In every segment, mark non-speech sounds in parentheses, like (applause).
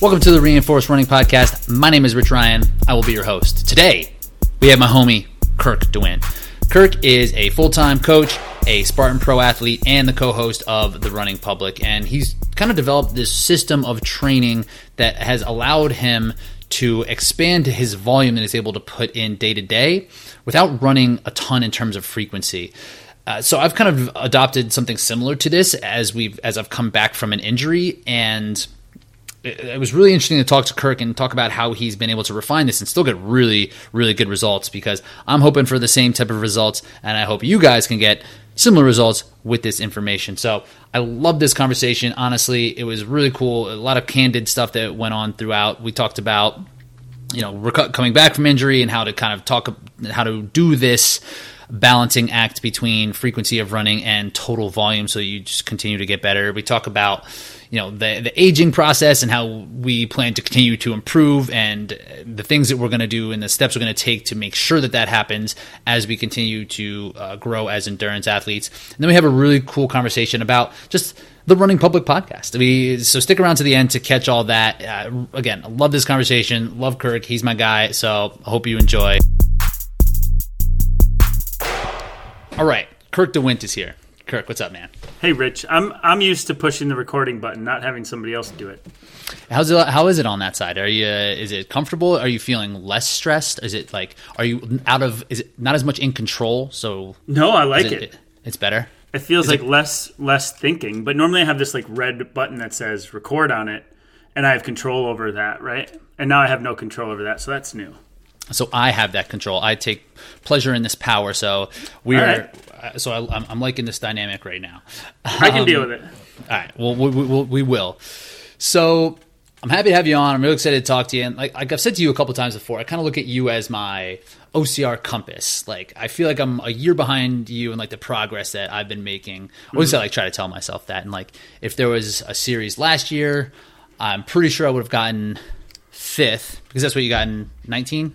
Welcome to the Reinforced Running Podcast. My name is Rich Ryan. I will be your host. Today, we have my homie, Kirk DeWindt. Kirk is a full time coach, a Spartan Pro athlete, and the co host of The Running Public. And he's kind of developed this system of training that has allowed him to expand his volume that he's able to put in day to day without running a ton in terms of frequency. Uh, so I've kind of adopted something similar to this as we've as I've come back from an injury and it was really interesting to talk to Kirk and talk about how he's been able to refine this and still get really, really good results because I'm hoping for the same type of results and I hope you guys can get similar results with this information. So I love this conversation. Honestly, it was really cool. A lot of candid stuff that went on throughout. We talked about, you know, reco- coming back from injury and how to kind of talk, how to do this balancing act between frequency of running and total volume so you just continue to get better. We talk about you know the the aging process and how we plan to continue to improve and the things that we're going to do and the steps we're going to take to make sure that that happens as we continue to uh, grow as endurance athletes. And then we have a really cool conversation about just the Running Public podcast. We so stick around to the end to catch all that. Uh, again, I love this conversation. Love Kirk. He's my guy. So I hope you enjoy. All right, Kirk DeWindt is here. Kirk, what's up, man? Hey, Rich. I'm I'm used to pushing the recording button, not having somebody else do it. How's it? How is it on that side? Are you? Uh, is it comfortable? Are you feeling less stressed? Is it like? Are you out of? Is it not as much in control? So no, I like it, it. It's better. It feels is like it, less less thinking. But normally I have this like red button that says record on it, and I have control over that, right? And now I have no control over that, so that's new. So I have that control. I take pleasure in this power. So we're right. So I, am liking this dynamic right now. I can um, deal with it. All right. Well, we, we, we, will. So I'm happy to have you on. I'm really excited to talk to you. And like, like I've said to you a couple times before, I kind of look at you as my OCR compass. Like I feel like I'm a year behind you in like the progress that I've been making. At least I like try to tell myself that. And like if there was a series last year, I'm pretty sure I would have gotten fifth because that's what you got in 19.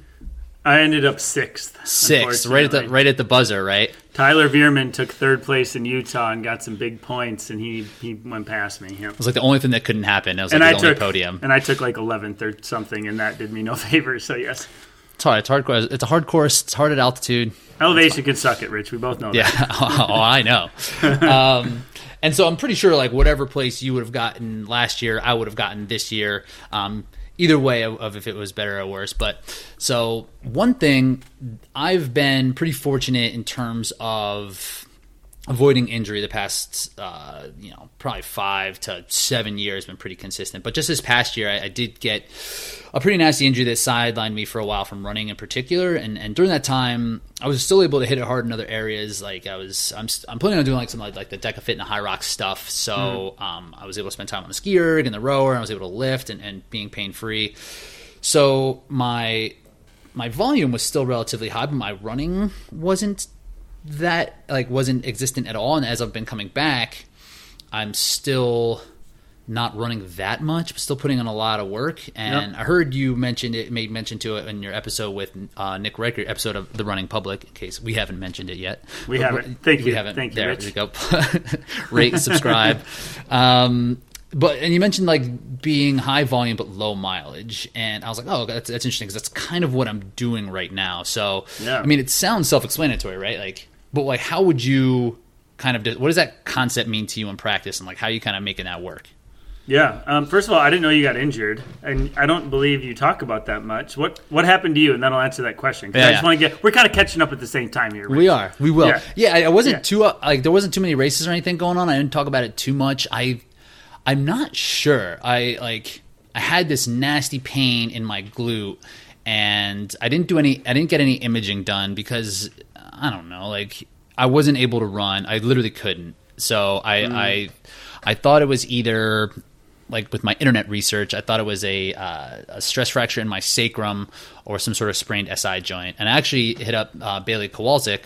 I ended up sixth. Sixth, right at the right at the buzzer, right? Tyler Veerman took third place in Utah and got some big points, and he he went past me. It was like the only thing that couldn't happen. It was like and the I only took, podium. And I took like eleventh or something, and that did me no (laughs) favors. So yes, it's hard. It's hard. It's a hard course. It's hard at altitude. Elevation can suck it, Rich. We both know. Yeah. that. (laughs) oh, I know. (laughs) um, and so I'm pretty sure like whatever place you would have gotten last year, I would have gotten this year. Um, either way of, of, if it was better or worse. But so one thing I've been pretty fortunate in terms of avoiding injury the past uh, you know probably five to seven years been pretty consistent. But just this past year I, I, did get a pretty nasty injury that sidelined me for a while from running in particular. And, and during that time I was still able to hit it hard in other areas. Like I was I'm, I'm planning on doing like some like, like the DEKA FIT and the Hyrox stuff. So mm. um, I was able to spend time on the ski erg and the rower. And I was able to lift and, and being pain free so my my volume was still relatively high but my running wasn't that like wasn't existent at all and as i've been coming back i'm still not running that much but still putting on a lot of work. And yep. i heard you mentioned it made mention to it in your episode with uh, nick Riker, episode of the running public in case we haven't mentioned it yet. We but haven't. thank we you. haven't. Thank there you, we go. (laughs) Rate subscribe. (laughs) Um, but and you mentioned like being high volume but low mileage and i was like oh that's, that's interesting because that's kind of what i'm doing right now. So yeah. i mean it sounds self-explanatory right? Like but like, how would you kind of what does that concept mean to you in practice, and like how are you kind of making that work? Yeah. Um, first of all, I didn't know you got injured, and I don't believe you talk about that much. What What happened to you? And then I'll answer that question. Yeah, I just yeah. want to get. We're kind of catching up at the same time here. Rich. We are. We will. Yeah. yeah I, wasn't yeah. too uh, like there wasn't too many races or anything going on. I didn't talk about it too much. I I'm not sure. I like I had this nasty pain in my glute, and I didn't do any. I didn't get any imaging done because I don't know, like I wasn't able to run. I literally couldn't. So I mm. I I thought it was either like with my internet research, I thought it was a, uh, a, stress fracture in my sacrum or some sort of sprained SI joint. And I actually hit up uh, Bailey Kowalczyk,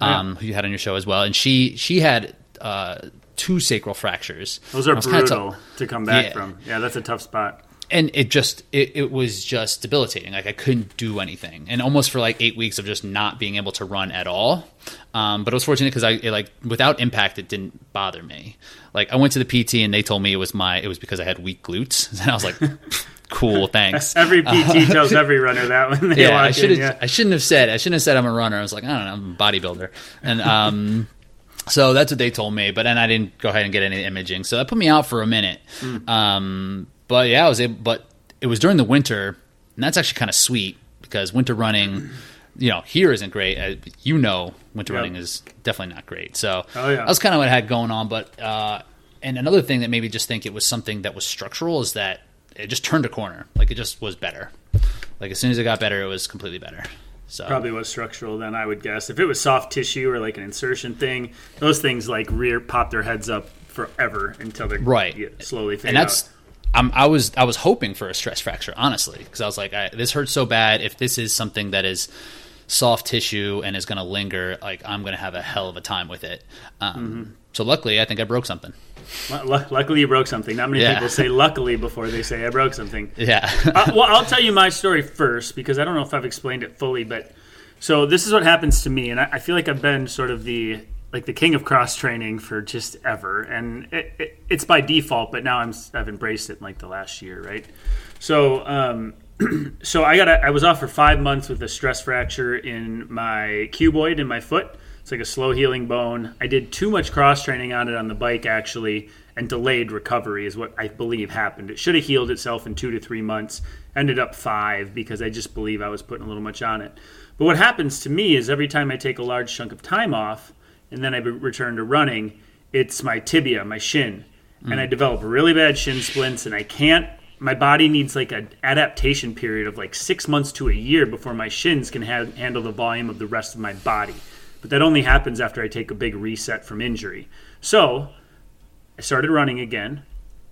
um, yeah. who you had on your show as well, and she she had uh, two sacral fractures. Those are brutal t- to come back yeah. from. Yeah, that's a tough spot and it just it, it, was just debilitating like i couldn't do anything and almost for like eight weeks of just not being able to run at all um, but i was fortunate because i it, like without impact it didn't bother me like i went to the pt and they told me it was my it was because i had weak glutes (laughs) and i was like (laughs) cool, thanks. every PT (laughs) tells every runner that when they yeah, I should in. have. Yeah. I shouldn't have said. I shouldn't have said I'm a runner. I was like, I don't know, I'm a bodybuilder, and um, so that's what they told me. But then I didn't go ahead and get any imaging, so that put me out for a minute. Mm. Um, but yeah, I was able. But it was during the winter, and that's actually kind of sweet because winter running. You know, here isn't great. Uh, you know, winter Yep. running is definitely not great. So Oh, yeah. that was kind of what I had going on. But uh, and another thing that made me just think it was something that was structural is that it just turned a corner. Like it just was better. Like as soon as it got better, it was completely better. So Probably was structural then, I would guess. If it was soft tissue or like an insertion thing, those things like rear pop their heads up forever until they Right. slowly fade and that's out. I'm, I was I was hoping for a stress fracture honestly because I was like I, this hurts so bad if this is something that is soft tissue and is going to linger like I'm going to have a hell of a time with it. Um, Mm-hmm. So luckily I think I broke something. Lu- luckily, you broke something. Not many Yeah. people say luckily before they say I broke something. (laughs) Yeah. uh, well, I'll tell you my story first because I don't know if I've explained it fully, but so this is what happens to me, and I, I feel like I've been sort of the like the king of cross training for just ever, and it, it, it's by default. But now I'm I've embraced it in like the last year, right? So, um, (clears throat) so I got a, I was off for five months with a stress fracture in my cuboid in my foot. It's like a slow healing bone. I did too much cross training on it on the bike actually, and delayed recovery is what I believe happened. It should have healed itself in two to three months. Ended up five because I just believe I was putting a little much on it. But what happens to me is every time I take a large chunk of time off and then I return to running, it's my tibia, my shin, and mm. I develop really bad shin splints, and I can't. My body needs like an adaptation period of like six months to a year before my shins can ha- handle the volume of the rest of my body. But that only happens after I take a big reset from injury. So I started running again,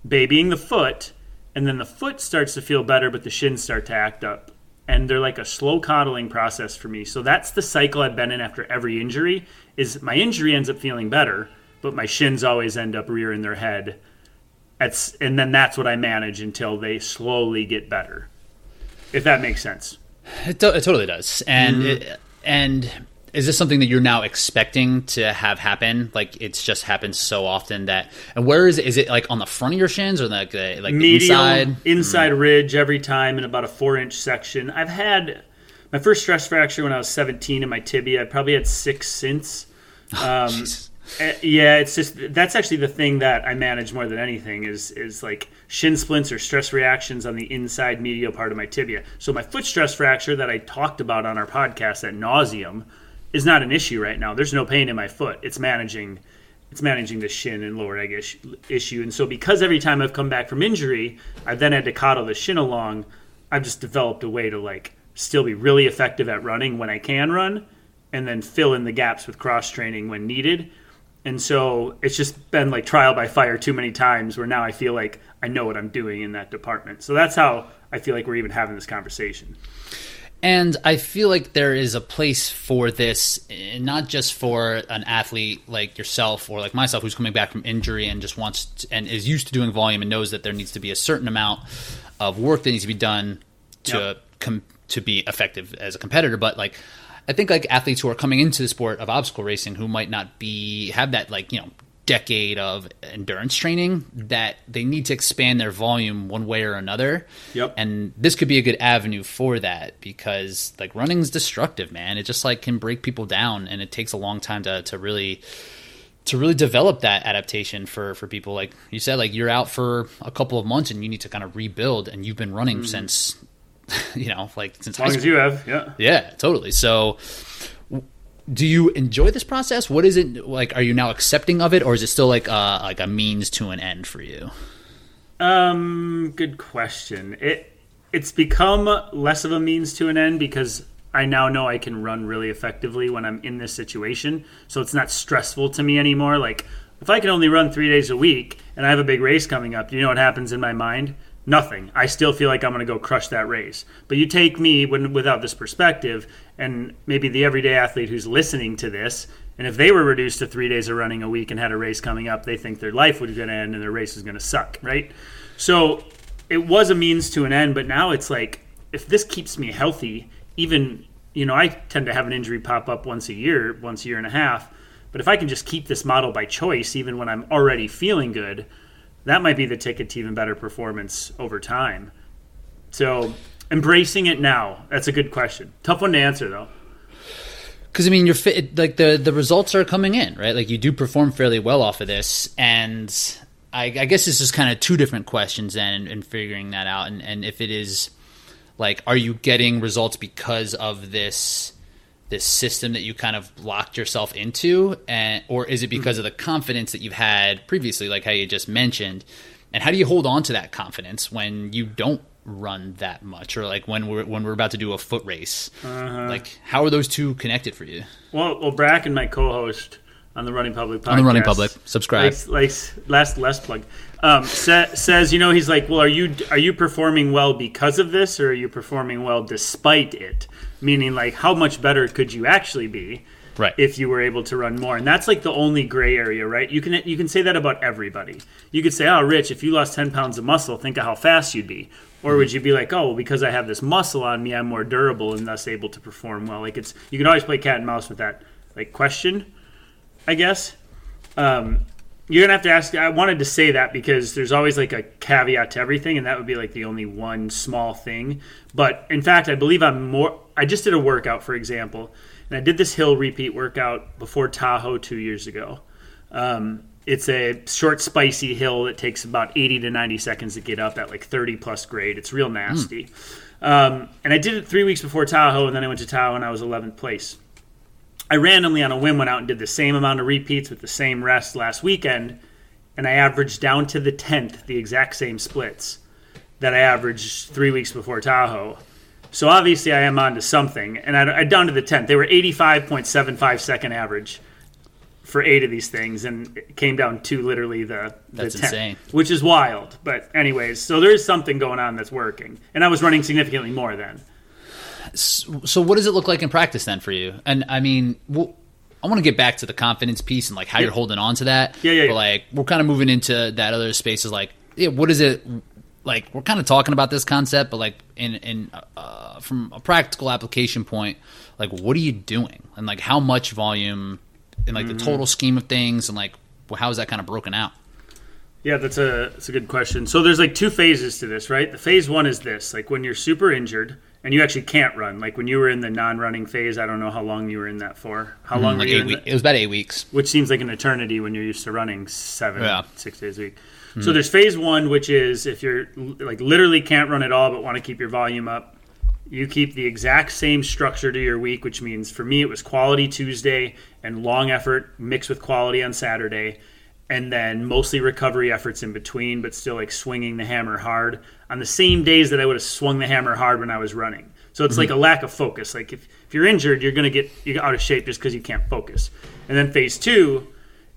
babying the foot, and then the foot starts to feel better, but the shins start to act up. And they're like a slow coddling process for me. So that's the cycle I've been in after every injury. Is my injury ends up feeling better, but my shins always end up rearing their head. That's, and then that's what I manage until they slowly get better. If that makes sense. It, to- it totally does. And Mm-hmm. it, and is this something that you're now expecting to have happen? Like it's just happened so often that. And where is it? Is it like on the front of your shins or like the like the medial inside? inside ridge every time in about a four inch section. I've had my first stress fracture when I was 17 in my tibia. I probably had six since. (laughs) Um, uh, yeah, it's just that's actually the thing that I manage more than anything is is like shin splints or stress reactions on the inside medial part of my tibia. So my foot stress fracture that I talked about on our podcast at nauseum is not an issue right now. There's no pain in my foot. It's managing it's managing the shin and lower leg ish, issue. And so because every time I've come back from injury, I've then had to coddle the shin along. I've just developed a way to like still be really effective at running when I can run, and then fill in the gaps with cross training when needed. And so it's just been like trial by fire too many times where now I feel like I know what I'm doing in that department. So that's how I feel like we're even having this conversation. And I feel like there is a place for this, eh, not just for an athlete like yourself or like myself who's coming back from injury and just wants to, and is used to doing volume and knows that there needs to be a certain amount of work that needs to be done to Yep. com- to be effective as a competitor. But like, I think like athletes who are coming into the sport of obstacle racing who might not be have that like you know decade of endurance training that they need to expand their volume one way or another. Yep. And this could be a good avenue for that because like running's destructive, man. It just like can break people down and it takes a long time to to really to really develop that adaptation for for people like you said like you're out for a couple of months and you need to kind of rebuild and you've been running mm-hmm. since (laughs) you know like since As long as you have, yeah. Yeah, totally. So do you enjoy this process? What is it like? Are you now accepting of it, or is it still like uh, like a means to an end for you? Um, good question. It it's become less of a means to an end because I now know I can run really effectively when I'm in this situation. So it's not stressful to me anymore. Like if I can only run three days a week and I have a big race coming up, you know what happens in my mind? Nothing. I still feel like I'm going to go crush that race. But you take me when, without this perspective, and maybe the everyday athlete who's listening to this, and if they were reduced to three days of running a week and had a race coming up, they think their life was going to end and their race is going to suck, right? So it was a means to an end, but now it's like if this keeps me healthy, even you know I tend to have an injury pop up once a year, once a year and a half. But if I can just keep this model by choice, even when I'm already feeling good, that might be the ticket to even better performance over time. So embracing it now. That's a good question. Tough one to answer though. Because I mean, you're fit. Like the the results are coming in, right? Like you do perform fairly well off of this, and I, I guess this is kind of two different questions then, and figuring that out. And and if it is like, are you getting results because of this? This system that you kind of locked yourself into and or is it because mm-hmm. of the confidence that you've had previously like how you just mentioned? And how do you hold on to that confidence when you don't run that much or like when we're when we're about to do a foot race? Uh-huh. like how are those two connected for you? Well well Brakken my co-host on the running public podcast, on the running public. Subscribe. Like, like last last plug. Um, sa- says you know he's like well are you are you performing well because of this or are you performing well despite it meaning like how much better could you actually be right. if you were able to run more? And that's like the only gray area right? You can you can say that about everybody. You could say oh rich if you lost 10 pounds of muscle think of how fast you'd be. Or would you be like oh well, because i have this muscle on me i'm more durable and thus able to perform well. Like it's you can always play cat and mouse with that like question i guess. Um, you're gonna have to ask i wanted to say that because there's always like a caveat to everything and that would be like the only one small thing. But in fact i believe i'm more i just did a workout for example and i did this hill repeat workout before tahoe two years ago um, it's a short spicy hill that takes about 80 to 90 seconds to get up at like 30 plus grade it's real nasty mm. um, and i did it three weeks before tahoe and then i went to tahoe and i was 11th place I randomly on a whim went out and did the same amount of repeats with the same rest last weekend, and I averaged down to the tenth the exact same splits that I averaged three weeks before Tahoe. So obviously I am on to something, and I, I down to the tenth. They were eighty five point seven five second average for eight of these things, and it came down to literally the the that's 10th, insane, which is wild. But anyways, so there is something going on that's working, and I was running significantly more then. So, what does it look like in practice then for you? And I mean, well, I want to get back to the confidence piece and like how yeah. you're holding on to that. Yeah, yeah. But like, we're kind of moving into that other space. Is like, yeah, what is it? Like, we're kind of talking about this concept, but like, in in uh, from a practical application point, like, what are you doing? And like, how much volume? In like mm-hmm. the total scheme of things, and like, how is that kind of broken out? Yeah, that's a that's a good question. So there's like two phases to this, right? The phase one is this, like when you're super injured and you actually can't run. Like when you were in the non-running phase, I don't know how long you were in that for. How long? Mm, like eight weeks. It was about eight weeks, which seems like an eternity when you're used to running seven, yeah. six days a week. Mm. So there's phase one, which is if you're like literally can't run at all but want to keep your volume up. You keep the exact same structure to your week, which means for me it was quality Tuesday and long effort mixed with quality on Saturday and then mostly recovery efforts in between, but still like swinging the hammer hard on the same days that I would have swung the hammer hard when I was running. So it's mm-hmm. like a lack of focus. Like if, if you're injured, you're going to get you out of shape just because you can't focus. And then phase two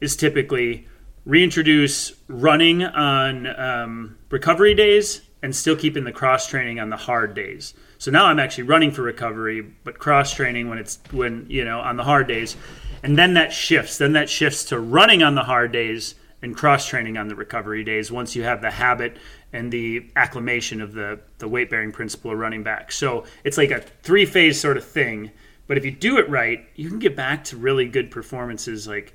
is typically reintroduce running on um, recovery days and still keeping the cross training on the hard days. So now I'm actually running for recovery, but cross training when it's when you know on the hard days and then that shifts. Then that shifts to running on the hard days and cross training on the recovery days once you have the habit and the acclimation of the, the weight bearing principle of running back. So it's like a three phase sort of thing. But if you do it right, you can get back to really good performances like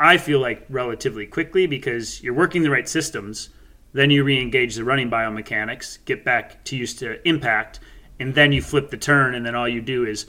I feel like relatively quickly because you're working the right systems. Then you re engage the running biomechanics, get back to used to impact, and then you flip the turn, and then all you do is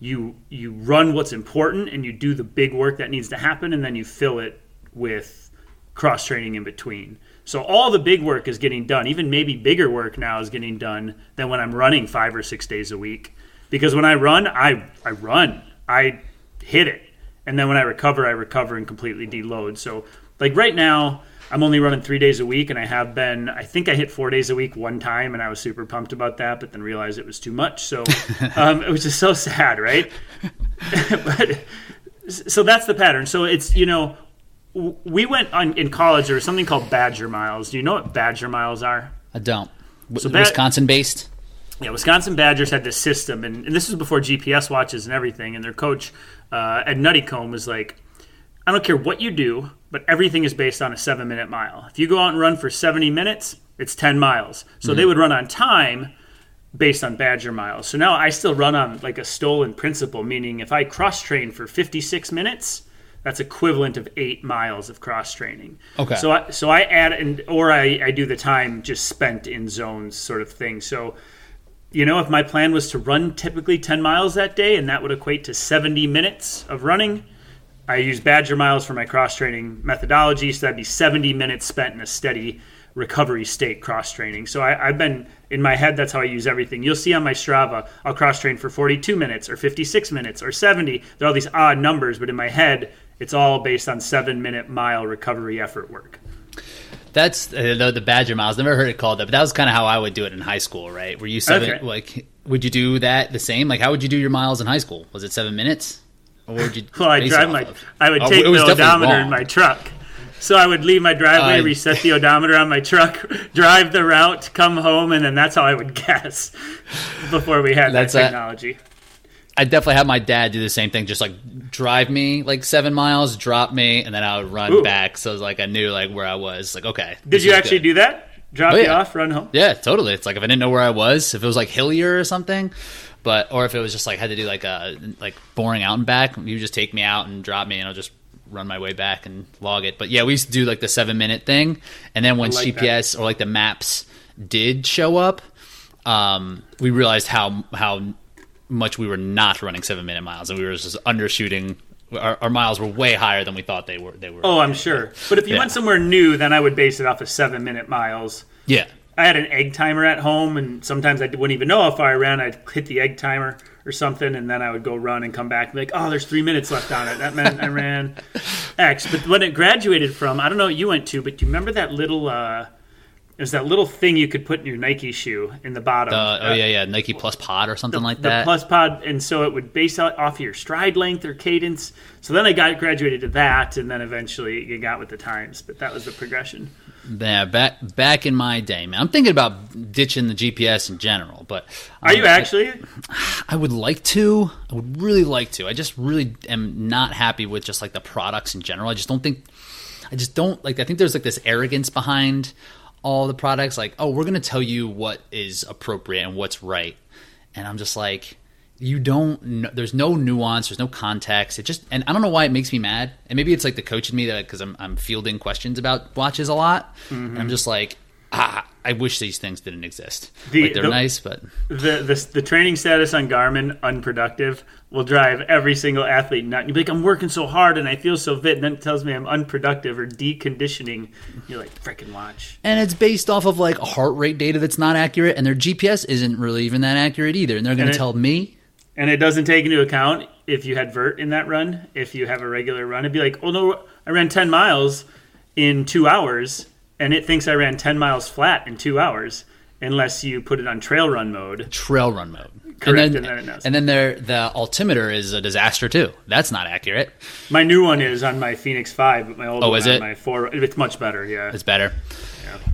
you you run what's important and you do the big work that needs to happen and then you fill it with cross training in between. So all the big work is getting done. Even maybe bigger work now is getting done than when i'm running five or six days a week. Because when i run i i run. I hit it and then when i recover i recover and completely deload so like right now I'm only running three days a week, and I have been. I think I hit four days a week one time, and I was super pumped about that, but then realized it was too much. So (laughs) um, it was just so sad, right? (laughs) but so that's the pattern. So it's you know, we went on in college. There was something called Badger Miles. Do you know what Badger Miles are? I don't. So Wisconsin based. Yeah, Wisconsin Badgers had this system, and, and, this was before GPS watches and everything. And their coach uh, Ed Nuttycombe was like, "I don't care what you do but everything is based on a seven minute mile. If you go out and run for 70 minutes, it's 10 miles. So mm-hmm. they would run on time based on Badger miles. So now I still run on like a stolen principle, meaning if I cross train for 56 minutes, that's equivalent of eight miles of cross training. Okay. So I, so I add and or I, I do the time just spent in zones sort of thing. So you know, if my plan was to run typically 10 miles that day, and that would equate to 70 minutes of running, I use Badger miles for my cross training methodology. So that'd be 70 minutes spent in a steady recovery state cross training. So I, have been in my head, that's how I use everything. You'll see on my Strava, I'll cross train for 42 minutes or 56 minutes or 70. There are all these odd numbers, but in my head, it's all based on seven minute mile recovery effort work. That's uh, the, the Badger miles. Never heard it called that, but that was kind of how I would do it in high school, right? Were you seven? Okay. Like, would you do that the same? Like, how would you do your miles in high school? Was it seven minutes, or would you? Well, I drive my. of? I would Oh, take the odometer in my truck. So I would leave my driveway, Uh, reset the odometer on my truck, (laughs) drive the route, come home, and then that's how I would (laughs) guess before we had that a- technology. I definitely had my dad do the same thing, just like drive me like seven miles, drop me, and then I would run Ooh. back. So it was like I knew like where I was. Like, okay, Did you actually do that? Drop Oh, you off, run home? Yeah, totally. It's like if I didn't know where I was, if it was like hillier or something, but or if it was just like had to do like a like boring out and back, you just take me out and drop me, and I'll just run my way back and log it. But yeah, we used to do like the seven minute thing, and then when like GPS or like the maps did show up, um, we realized how how much we were not running seven minute miles, and we were just undershooting. Our, our miles were way higher than we thought they were. They were. Oh, I'm sure. But if you Yeah. went somewhere new, then I would base it off of seven minute miles. yeah. I had an egg timer at home, and sometimes I wouldn't even know how far I ran. I'd hit the egg timer or something, and then I would go run and come back and be like, oh, there's three minutes left on it. That meant I ran (laughs) X. But when it graduated from, I don't know what you went to, but do you remember that little, uh, was that little thing you could put in your Nike shoe in the bottom? Uh, oh yeah, yeah, Nike Plus Pod or something like that. the plus pod, and so it would base out off of your stride length or cadence. So then I got graduated to that, and then eventually you got with the times. But that was the progression. Yeah, back back in my day, man. I'm thinking about ditching the GPS in general, but Are you actually? I would like to. I would really like to. I just really am not happy with just like the products in general. I just don't think. I just don't like. I think there's like this arrogance behind all the products. Like, oh, we're gonna tell you what is appropriate and what's right, and I'm just like, you don't. kn- There's no nuance. There's no context. It just and I don't know why it makes me mad. And maybe it's like the coach in me that because I'm I'm fielding questions about watches a lot, and I'm just like. Ah, I wish these things didn't exist. The- like they're the- nice, but the, the the training status on Garmin unproductive will drive every single athlete nut. You'll be like, I'm working so hard and I feel so fit, and then it tells me I'm unproductive or deconditioning. You're like, freaking watch. and it's based off of like heart rate data that's not accurate, and their GPS isn't really even that accurate either. And they're going to tell me, And it doesn't take into account if you had vert in that run. If you have a regular run, it'd be like, oh no, I ran 10 miles in two hours, and it thinks I ran 10 miles flat in two hours, unless you put it on trail run mode. trail run mode. Correct, and and then, then and then their the altimeter is a disaster too. That's not accurate. My new one is on my Fenix 5, but my old Oh, one is on it? my 4. It's much better, yeah. It's better.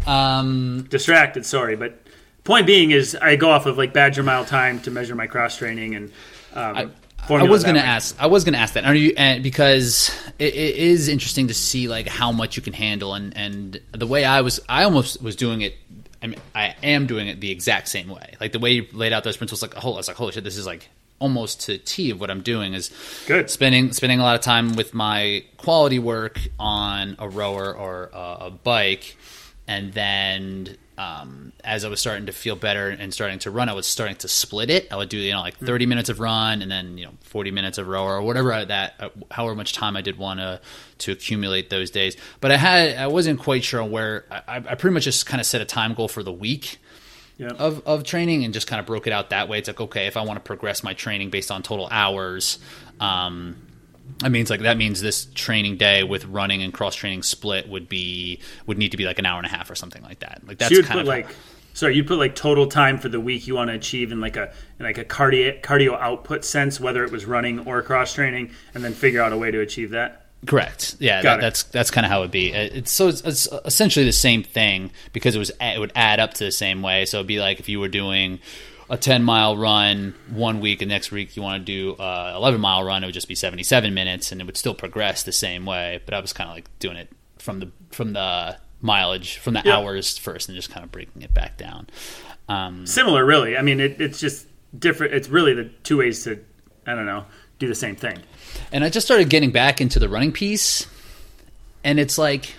Um, distracted. Sorry, but point being is I go off of like Badger mile time to measure my cross training and. Um, I formula was going to ask. I was going to ask that. Are you and because it, it is interesting to see like how much you can handle and and the way I was. I almost was doing it. I mean, I am doing it the exact same way. Like the way you laid out those principles. Like, oh, I was like, holy shit, this is like almost to T of what I'm doing is Good. spending spending a lot of time with my quality work on a rower or a, a bike, and then um, as I was starting to feel better and starting to run, I was starting to split it. I would do you know like 30 minutes of run and then you know 40 minutes of rower or whatever that uh, however much time I did want to to accumulate those days. But I had I wasn't quite sure on where I, I pretty much just kind of set a time goal for the week Yep. of, of training and just kind of broke it out that way. It's like, okay, if I want to progress my training based on total hours, um, I mean, it's like that means this training day with running and cross training split would be would need to be like an hour and a half or something like that. Like that's so kind put of like. Sorry, you put like total time for the week you want to achieve in like a in like a cardio cardio output sense, whether it was running or cross training, and then figure out a way to achieve that. correct. Yeah, that, that's that's kind of how it would be. It's so it's, it's essentially the same thing because it was it would add up to the same way. So it'd be like if you were doing a 10 mile run one week and next week you want to do a 11 mile run it would just be 77 minutes and it would still progress the same way but i was kind of like doing it from the from the mileage from the Yeah. hours first and just kind of breaking it back down um, Similar, really. I mean, it, it's just different. It's really the two ways to I don't know do the same thing. And I just started getting back into the running piece, and it's like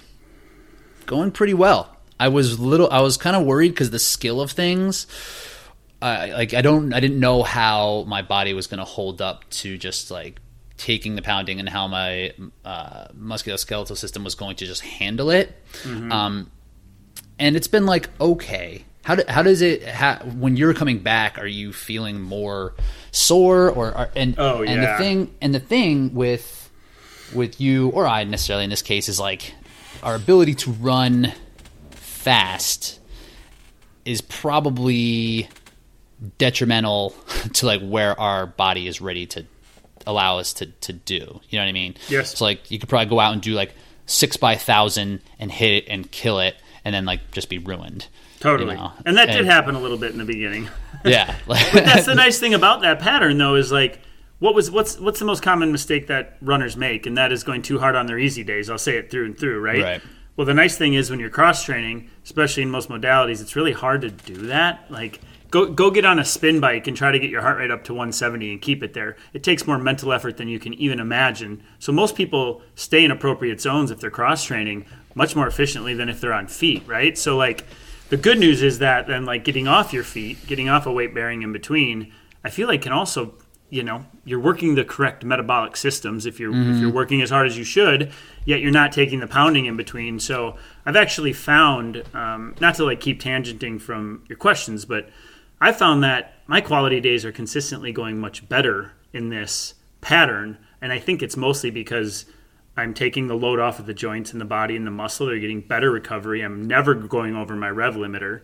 going pretty well. I was little, I was kind of worried because the skill of things. I like I don't I didn't know how my body was going to hold up to just like taking the pounding and how my uh, musculoskeletal system was going to just handle it. Um, and it's been like okay. How, do, how does it how, when you're coming back? Are you feeling more sore or are, and Oh, yeah. and the thing and the thing with with you or I necessarily in this case is like our ability to run fast is probably detrimental (laughs) to like where our body is ready to allow us to to do. You know what I mean? Yes. So like you could probably go out and do like six by thousand and hit it and kill it, and then like just be ruined. Totally. You know? And that did And- happen a little bit in the beginning. (laughs) Yeah. (laughs) But that's the nice thing about that pattern though is like what was what's what's the most common mistake that runners make and that is going too hard on their easy days. I'll say it through and through, right? Right. Well, the nice thing is when you're cross training, especially in most modalities, it's really hard to do that. Like go go get on a spin bike and try to get your heart rate up to 170 and keep it there. It takes more mental effort than you can even imagine. So most people stay in appropriate zones if they're cross training much more efficiently than if they're on feet, right? So like the good news is that then like getting off your feet, getting off a weight bearing in between, I feel like can also you know you're working the correct metabolic systems if you're if you're working as hard as you should yet you're not taking the pounding in between so i've actually found um, not to like keep tangenting from your questions but i found that my quality days are consistently going much better in this pattern and i think it's mostly because i'm taking the load off of the joints and the body and the muscle. They're getting better recovery. I'm never going over my rev limiter.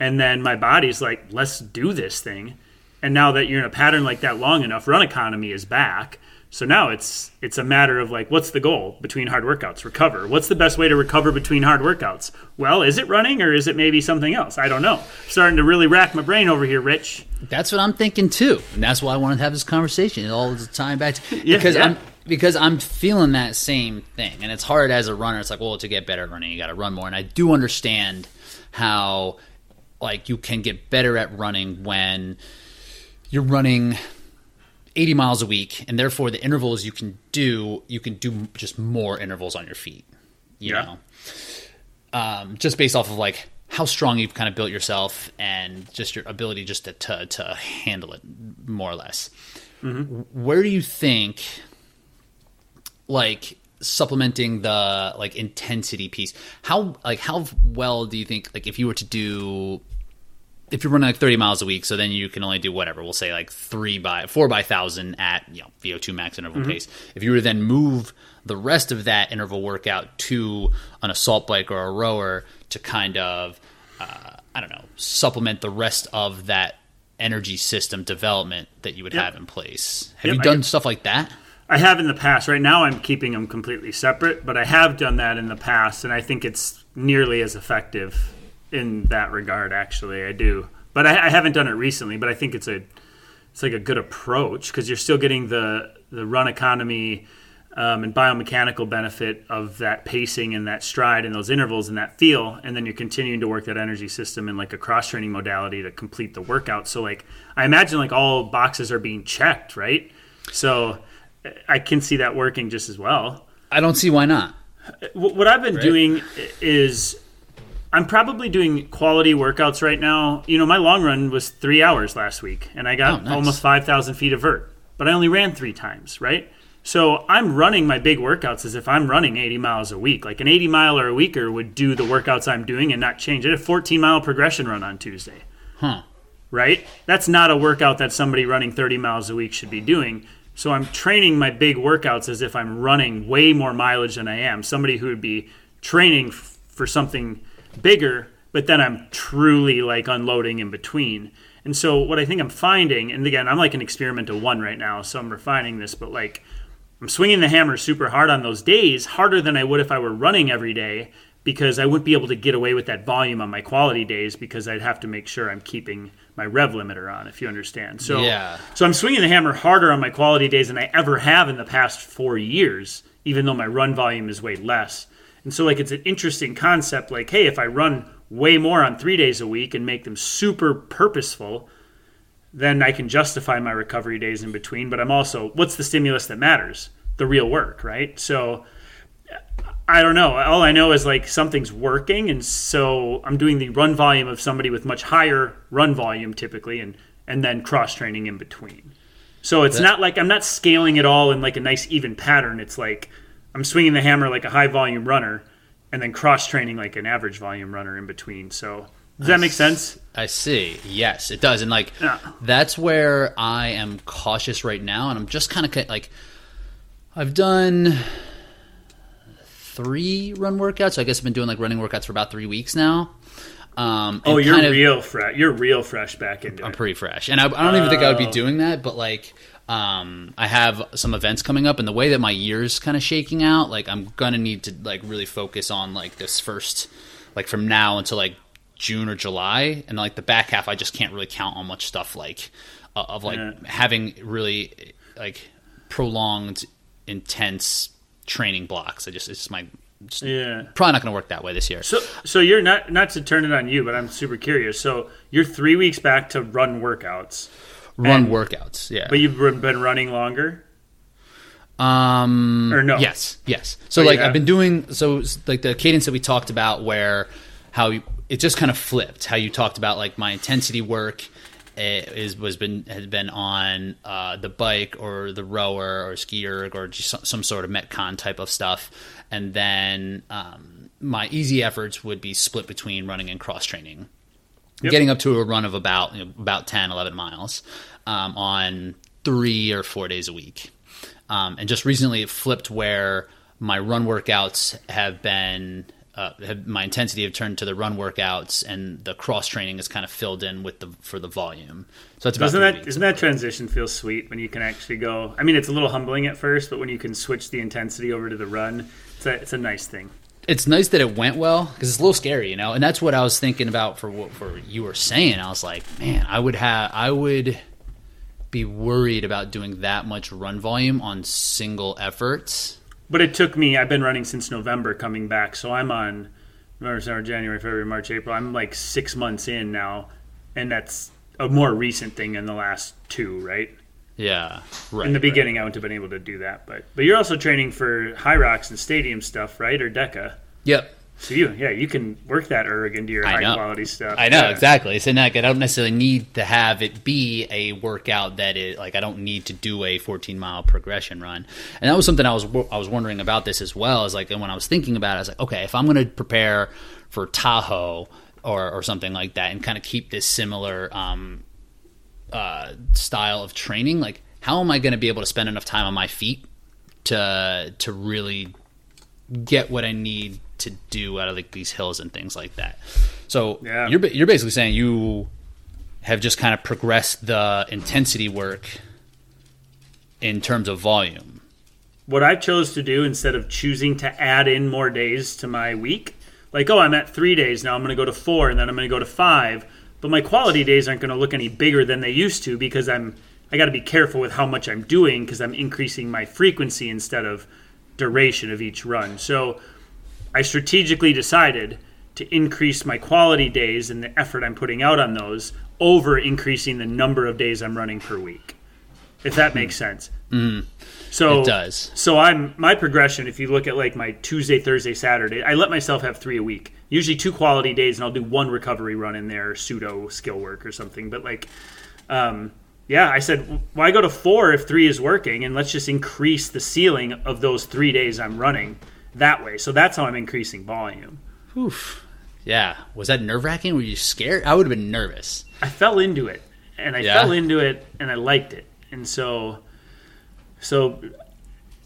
And then my body's like let's do this thing. And now that you're in a pattern like that long enough run economy is back so now it's it's a matter of like what's the goal between hard workouts? Recover. What's the best way to recover between hard workouts? Well is it running or is it maybe something else? I don't know. Starting to really rack my brain over here rich. That's what I'm thinking too, and that's why I wanted to have this conversation. It all the time back to (laughs) Yeah, because yeah. I'm because I'm feeling that same thing, and it's hard as a runner. It's like, well, to get better at running, you got to run more, and I do understand how like you can get better at running when you're running 80 miles a week, and therefore the intervals you can do, you can do just more intervals on your feet. You Yeah. know, um, just based off of like how strong you've kind of built yourself and just your ability just to to, to handle it more or less. Where do you think, like supplementing the like intensity piece? How like how well do you think like if you were to do if you're running like 30 miles a week, so then you can only do whatever. We'll say like three by four by thousand at you know VO2 max interval pace. If you were to then move the rest of that interval workout to an assault bike or a rower to kind of uh, I don't know supplement the rest of that energy system development that you would Yep. have in place. Have Yep, you done stuff like that? I have in the past. Right now, I'm keeping them completely separate, but I have done that in the past, and I think it's nearly as effective in that regard. Actually, I do, but I, I haven't done it recently. But I think it's a it's like a good approach because you're still getting the the run economy um, and biomechanical benefit of that pacing and that stride and those intervals and that feel, and then you're continuing to work that energy system in like a cross training modality to complete the workout. So like I imagine like all boxes are being checked, right? So I can see that working just as well. I don't see why not. What I've been doing is I'm probably doing quality workouts right now. You know, my long run was three hours last week, and I got Oh, nice. almost 5,000 feet of vert, but I only ran three times, right? So I'm running my big workouts as if I'm running 80 miles a week. Like an 80 miler a weeker would do the workouts I'm doing and not change. I did a 14 mile progression run on Tuesday Huh. right? That's not a workout that somebody running 30 miles a week should be doing. So I'm training my big workouts as if I'm running way more mileage than I am. Somebody who would be training f- for something bigger, but then I'm truly like unloading in between. And so what I think I'm finding, and again, I'm like an experimental one right now, so I'm refining this, but like I'm swinging the hammer super hard on those days, harder than I would if I were running every day, because I wouldn't be able to get away with that volume on my quality days because I'd have to make sure I'm keeping my rev limiter on, if you understand. So, Yeah. so I'm swinging the hammer harder on my quality days than I ever have in the past four years, even though my run volume is way less. And so, like, it's an interesting concept. Like, hey, if I run way more on three days a week and make them super purposeful, then I can justify my recovery days in between. But I'm also, what's the stimulus that matters? The real work, right? So I don't know. All I know is like something's working, and so I'm doing the run volume of somebody with much higher run volume typically, and and then cross training in between. So it's not like I'm not scaling it all in like a nice even pattern. It's like I'm swinging the hammer like a high volume runner, and then cross training like an average volume runner in between. So does that make sense? I see. Yes, it does. And like yeah. that's where I am cautious right now, and I'm just kind of like I've done three run workouts. So I guess I've been doing like running workouts for about three weeks now. Um, oh, you're of, real fresh. You're real fresh back into I'm it. pretty fresh, and I, I don't even think I would be oh. doing that. But like, um, I have some events coming up, and the way that my year's kind of shaking out, like I'm gonna need to like really focus on like this first, like from now until like June or July, and like the back half, I just can't really count on much stuff like uh, of like yeah. having really like prolonged, intense training blocks. I just it's just my just yeah probably not going to work that way this year. So so you're not not to turn it on you, but I'm super curious. So you're three weeks back to run workouts. Run and, workouts, yeah. But you've been running longer. Um. Or no? Yes, yes. So oh, like I've been doing so like the cadence that we talked about, where how you, it just kind of flipped. How you talked about like my intensity work is was been has been on uh, the bike or the rower or ski erg or just some, some, sort of metcon type of stuff, and then um, my easy efforts would be split between running and cross training, yep. getting up to a run of about you know, about 10, 11 miles um, on three or four days a week, um, and just recently it flipped where my run workouts have been uh, have, my intensity have turned to the run workouts, and the cross training is kind of filled in with the for the volume. So it's about doesn't that doesn't that transition feel sweet when you can actually go? I mean, it's a little humbling at first, but when you can switch the intensity over to the run, it's a it's a nice thing. It's nice that it went well because it's a little scary, you know. And that's what I was thinking about for what for you were saying. I was like, man, I would have I would be worried about doing that much run volume on single efforts but it took me. I've been running since November, coming back. So I'm on November, December, January, February, March, April. I'm like six months in now, and that's a more recent thing in the last two, right? Yeah, right. In the beginning, right. I wouldn't have been able to do that, but but you're also training for Hyrox and stadium stuff, right, or DEKA? Yep. So you, yeah, you can work that erg into your high quality stuff. I know yeah. exactly. So like, I don't necessarily need to have it be a workout that is like I don't need to do a 14 mile progression run. And that was something I was I was wondering about this as well. Is like, and when I was thinking about it, I was like, okay, if I'm going to prepare for Tahoe or or something like that, and kind of keep this similar um, uh, style of training, like how am I going to be able to spend enough time on my feet to to really get what I need to do out of like these hills and things like that. So yeah. you're you're basically saying you have just kind of progressed the intensity work in terms of volume. What I chose to do instead of choosing to add in more days to my week, like oh I'm at three days now, I'm going to go to four, and then I'm going to go to five. But my quality days aren't going to look any bigger than they used to because I'm I got to be careful with how much I'm doing because I'm increasing my frequency instead of duration of each run. So I strategically decided to increase my quality days and the effort I'm putting out on those over increasing the number of days I'm running per week. If that makes sense. Mm, so it does. So I'm my progression. If you look at like my Tuesday, Thursday, Saturday, I let myself have three a week. Usually two quality days, and I'll do one recovery run in there, pseudo skill work or something. But like, um, yeah, I said, why go to four if three is working, and let's just increase the ceiling of those three days I'm running that way. So that's how I'm increasing volume. Oof. Yeah. Was that nerve wracking? Were you scared? I would have been nervous. I fell into it, and I yeah. fell into it, and I liked it, and so, so,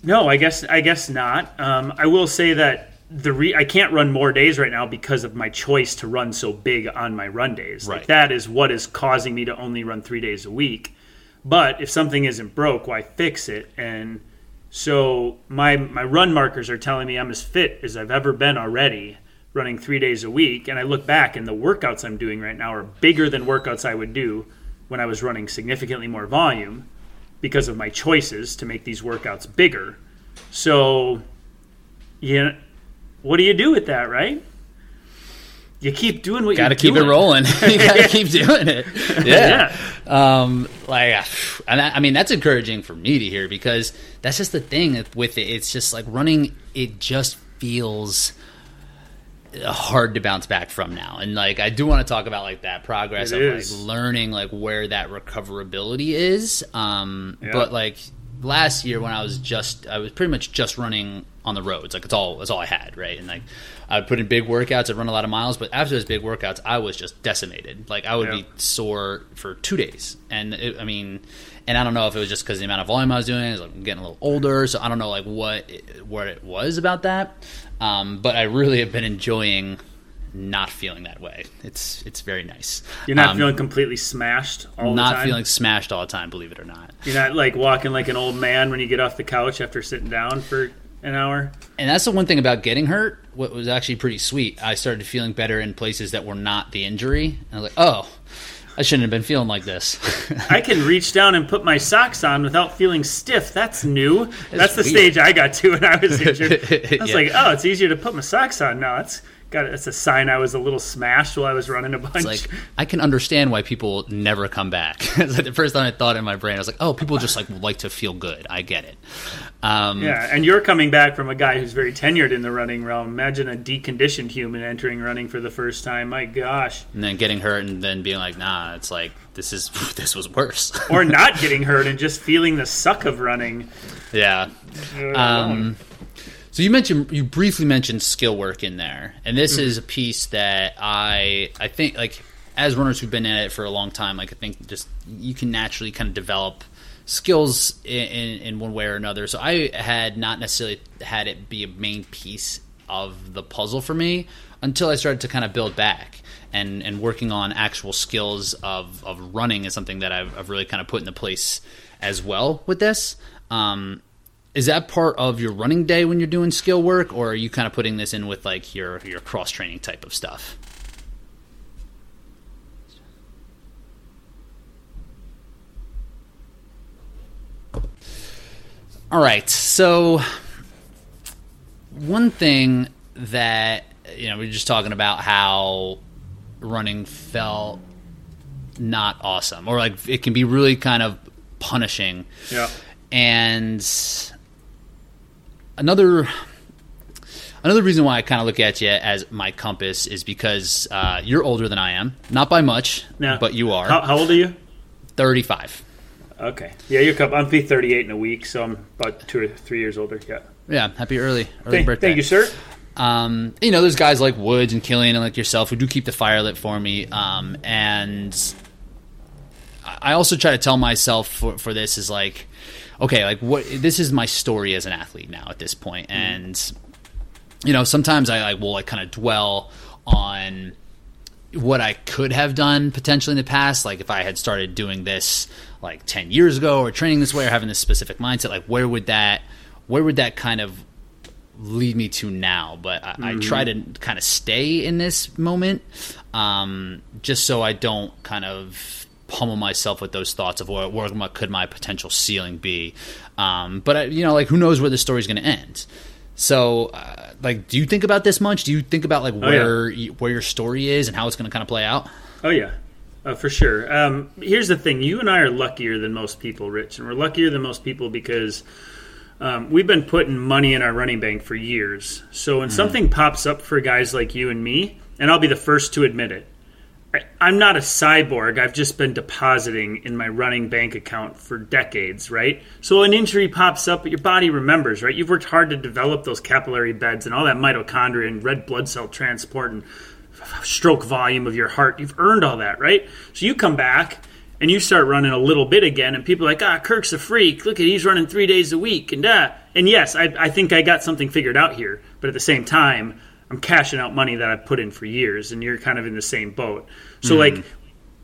no, I guess I guess not. Um, I will say that the re- I can't run more days right now because of my choice to run so big on my run days. Right. Like that is what is causing me to only run three days a week. But if something isn't broke, why fix it? And so my my run markers are telling me I'm as fit as I've ever been already, running three days a week. And I look back, and the workouts I'm doing right now are bigger than workouts I would do when I was running significantly more volume because of my choices to make these workouts bigger. So, yeah, what do you do with that, right? you keep doing what you got to you keep it rolling. (laughs) you got to keep (laughs) doing it. Yeah. Yeah. Um, like, and I, I mean, that's encouraging for me to hear because that's just the thing with it. It's just like running. It just feels hard to bounce back from now. And like, I do want to talk about like that progress It of is. like learning like where that recoverability is. Um, Yeah. but like last year when I was just, I was pretty much just running on the roads. Like it's all, that's all I had. Right. And like, I would put in big workouts. I'd run a lot of miles, but after those big workouts, I was just decimated. Like I would Yeah. be sore for two days. And it, I mean, and I don't know if it was just because the amount of volume I was doing. I was like, I'm getting a little older, so I don't know like what it, what it was about that. Um, but I really have been enjoying not feeling that way. It's it's very nice. You're not Um, feeling completely smashed all the time. not feeling smashed all the time. Believe it or not. You're not like walking like an old man when you get off the couch after sitting down for an hour. And that's the one thing about getting hurt. What was actually pretty sweet. I started feeling better in places that were not the injury. And I was like, oh, I shouldn't have been feeling like this. (laughs) I can reach down and put my socks on without feeling stiff. That's new. That's the weird. stage I got to when I was (laughs) injured. I was Yeah. like, oh, it's easier to put my socks on now. That's got that's a sign I was a little smashed while I was running a bunch. It's like I can understand why people never come back. (laughs) it's like the first time I thought in my brain, I was like, "Oh, people just like like to feel good." I get it. Um, yeah, and you're coming back from a guy who's very tenured in the running realm. Imagine a deconditioned human entering running for the first time. My gosh. And then getting hurt and then being like, "Nah," it's like this is (laughs) this was worse. Or (laughs) not getting hurt and just feeling the suck of running. yeah. Um, so you mentioned you briefly mentioned skill work in there, and this is a piece that I I think like as runners who've been at it for a long time, like I think just you can naturally kind of develop skills in, in, in one way or another. So I had not necessarily had it be a main piece of the puzzle for me until I started to kind of build back. And, and working on actual skills of, of running is something that I've, I've really kind of put into place as well with this. Um, is that part of your running day when you're doing skill work, or are you kind of putting this in with like your your cross training type of stuff? All right, so one thing that you know we are just talking about how running felt not awesome, or like it can be really kind of punishing Yeah. and another another reason why I kind of look at you as my compass is because uh, you're older than I am, not by much, but you are How, how old are you? 35. Okay. Yeah, you're couple. I'm be 38 in a week, so I'm about two or three years older. Yeah. Yeah, happy early early Thank, birthday. thank you, sir. Um, you know, there's guys like Woods and Killian and like yourself who do keep the fire lit for me. Um, and I also try to tell myself for, for this is like, okay, like what this is my story as an athlete now at this point, and you know, sometimes I like will like kind of dwell on what I could have done potentially in the past, like if I had started doing this like ten years ago, or training this way, or having this specific mindset, like where would that, where would that kind of lead me to now? But I, I try to kind of stay in this moment, um, just so I don't kind of pummel myself with those thoughts of where, where could my potential ceiling be. Um, but I, you know, like who knows where the story's going to end. So, uh, like, do you think about this much? Do you think about like yeah. where you, where your story is and how it's going to kind of play out? Oh yeah, uh, for sure. Um, here's the thing: you and I are luckier than most people, Rich, and we're luckier than most people because um, we've been putting money in our running bank for years. So when something pops up for guys like you and me, and I'll be the first to admit it, I, I'm not a cyborg. I've just been depositing in my running bank account for decades, right? So an injury pops up, but your body remembers, right? You've worked hard to develop those capillary beds and all that mitochondria and red blood cell transport and stroke volume of your heart. You've earned all that, right? So you come back and you start running a little bit again, and people are like, ah, Kirk's a freak. Look at he's running three days a week, and uh, and yes, I, I think I got something figured out here, but at the same time, I'm cashing out money that I've put in for years, and you're kind of in the same boat. So like,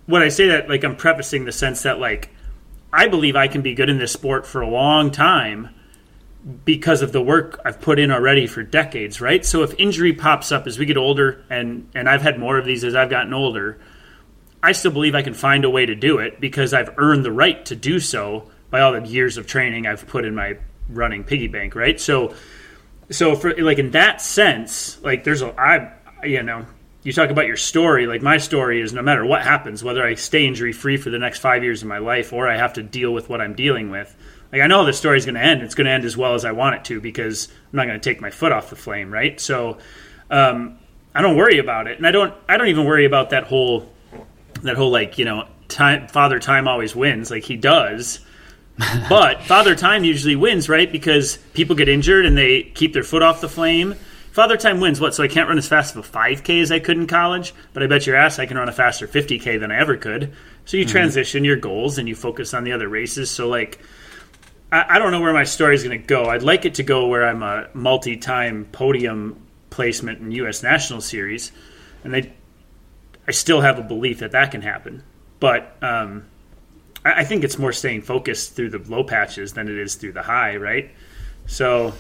when I say that, like I'm prefacing the sense that like I believe I can be good in this sport for a long time because of the work I've put in already for decades, right? So if injury pops up as we get older, and and I've had more of these as I've gotten older, I still believe I can find a way to do it because I've earned the right to do so by all the years of training I've put in my running piggy bank, right? So, so for like in that sense, like there's a I you know you talk about your story. Like my story is no matter what happens, whether I stay injury free for the next five years of my life or I have to deal with what I'm dealing with. Like I know the story's going to end. It's going to end as well as I want it to because I'm not going to take my foot off the flame, right? So um, I don't worry about it, and I don't. I don't even worry about that whole that whole like you know time father time always wins like he does (laughs) but father time usually wins right because people get injured and they keep their foot off the flame father time wins what so i can't run as fast of a 5k as i could in college but i bet your ass i can run a faster 50k than i ever could so you mm-hmm. transition your goals and you focus on the other races so like I, I don't know where my story is going to go i'd like it to go where i'm a multi-time podium placement in us national series and I, I still have a belief that that can happen but um, I, I think it's more staying focused through the low patches than it is through the high, right? So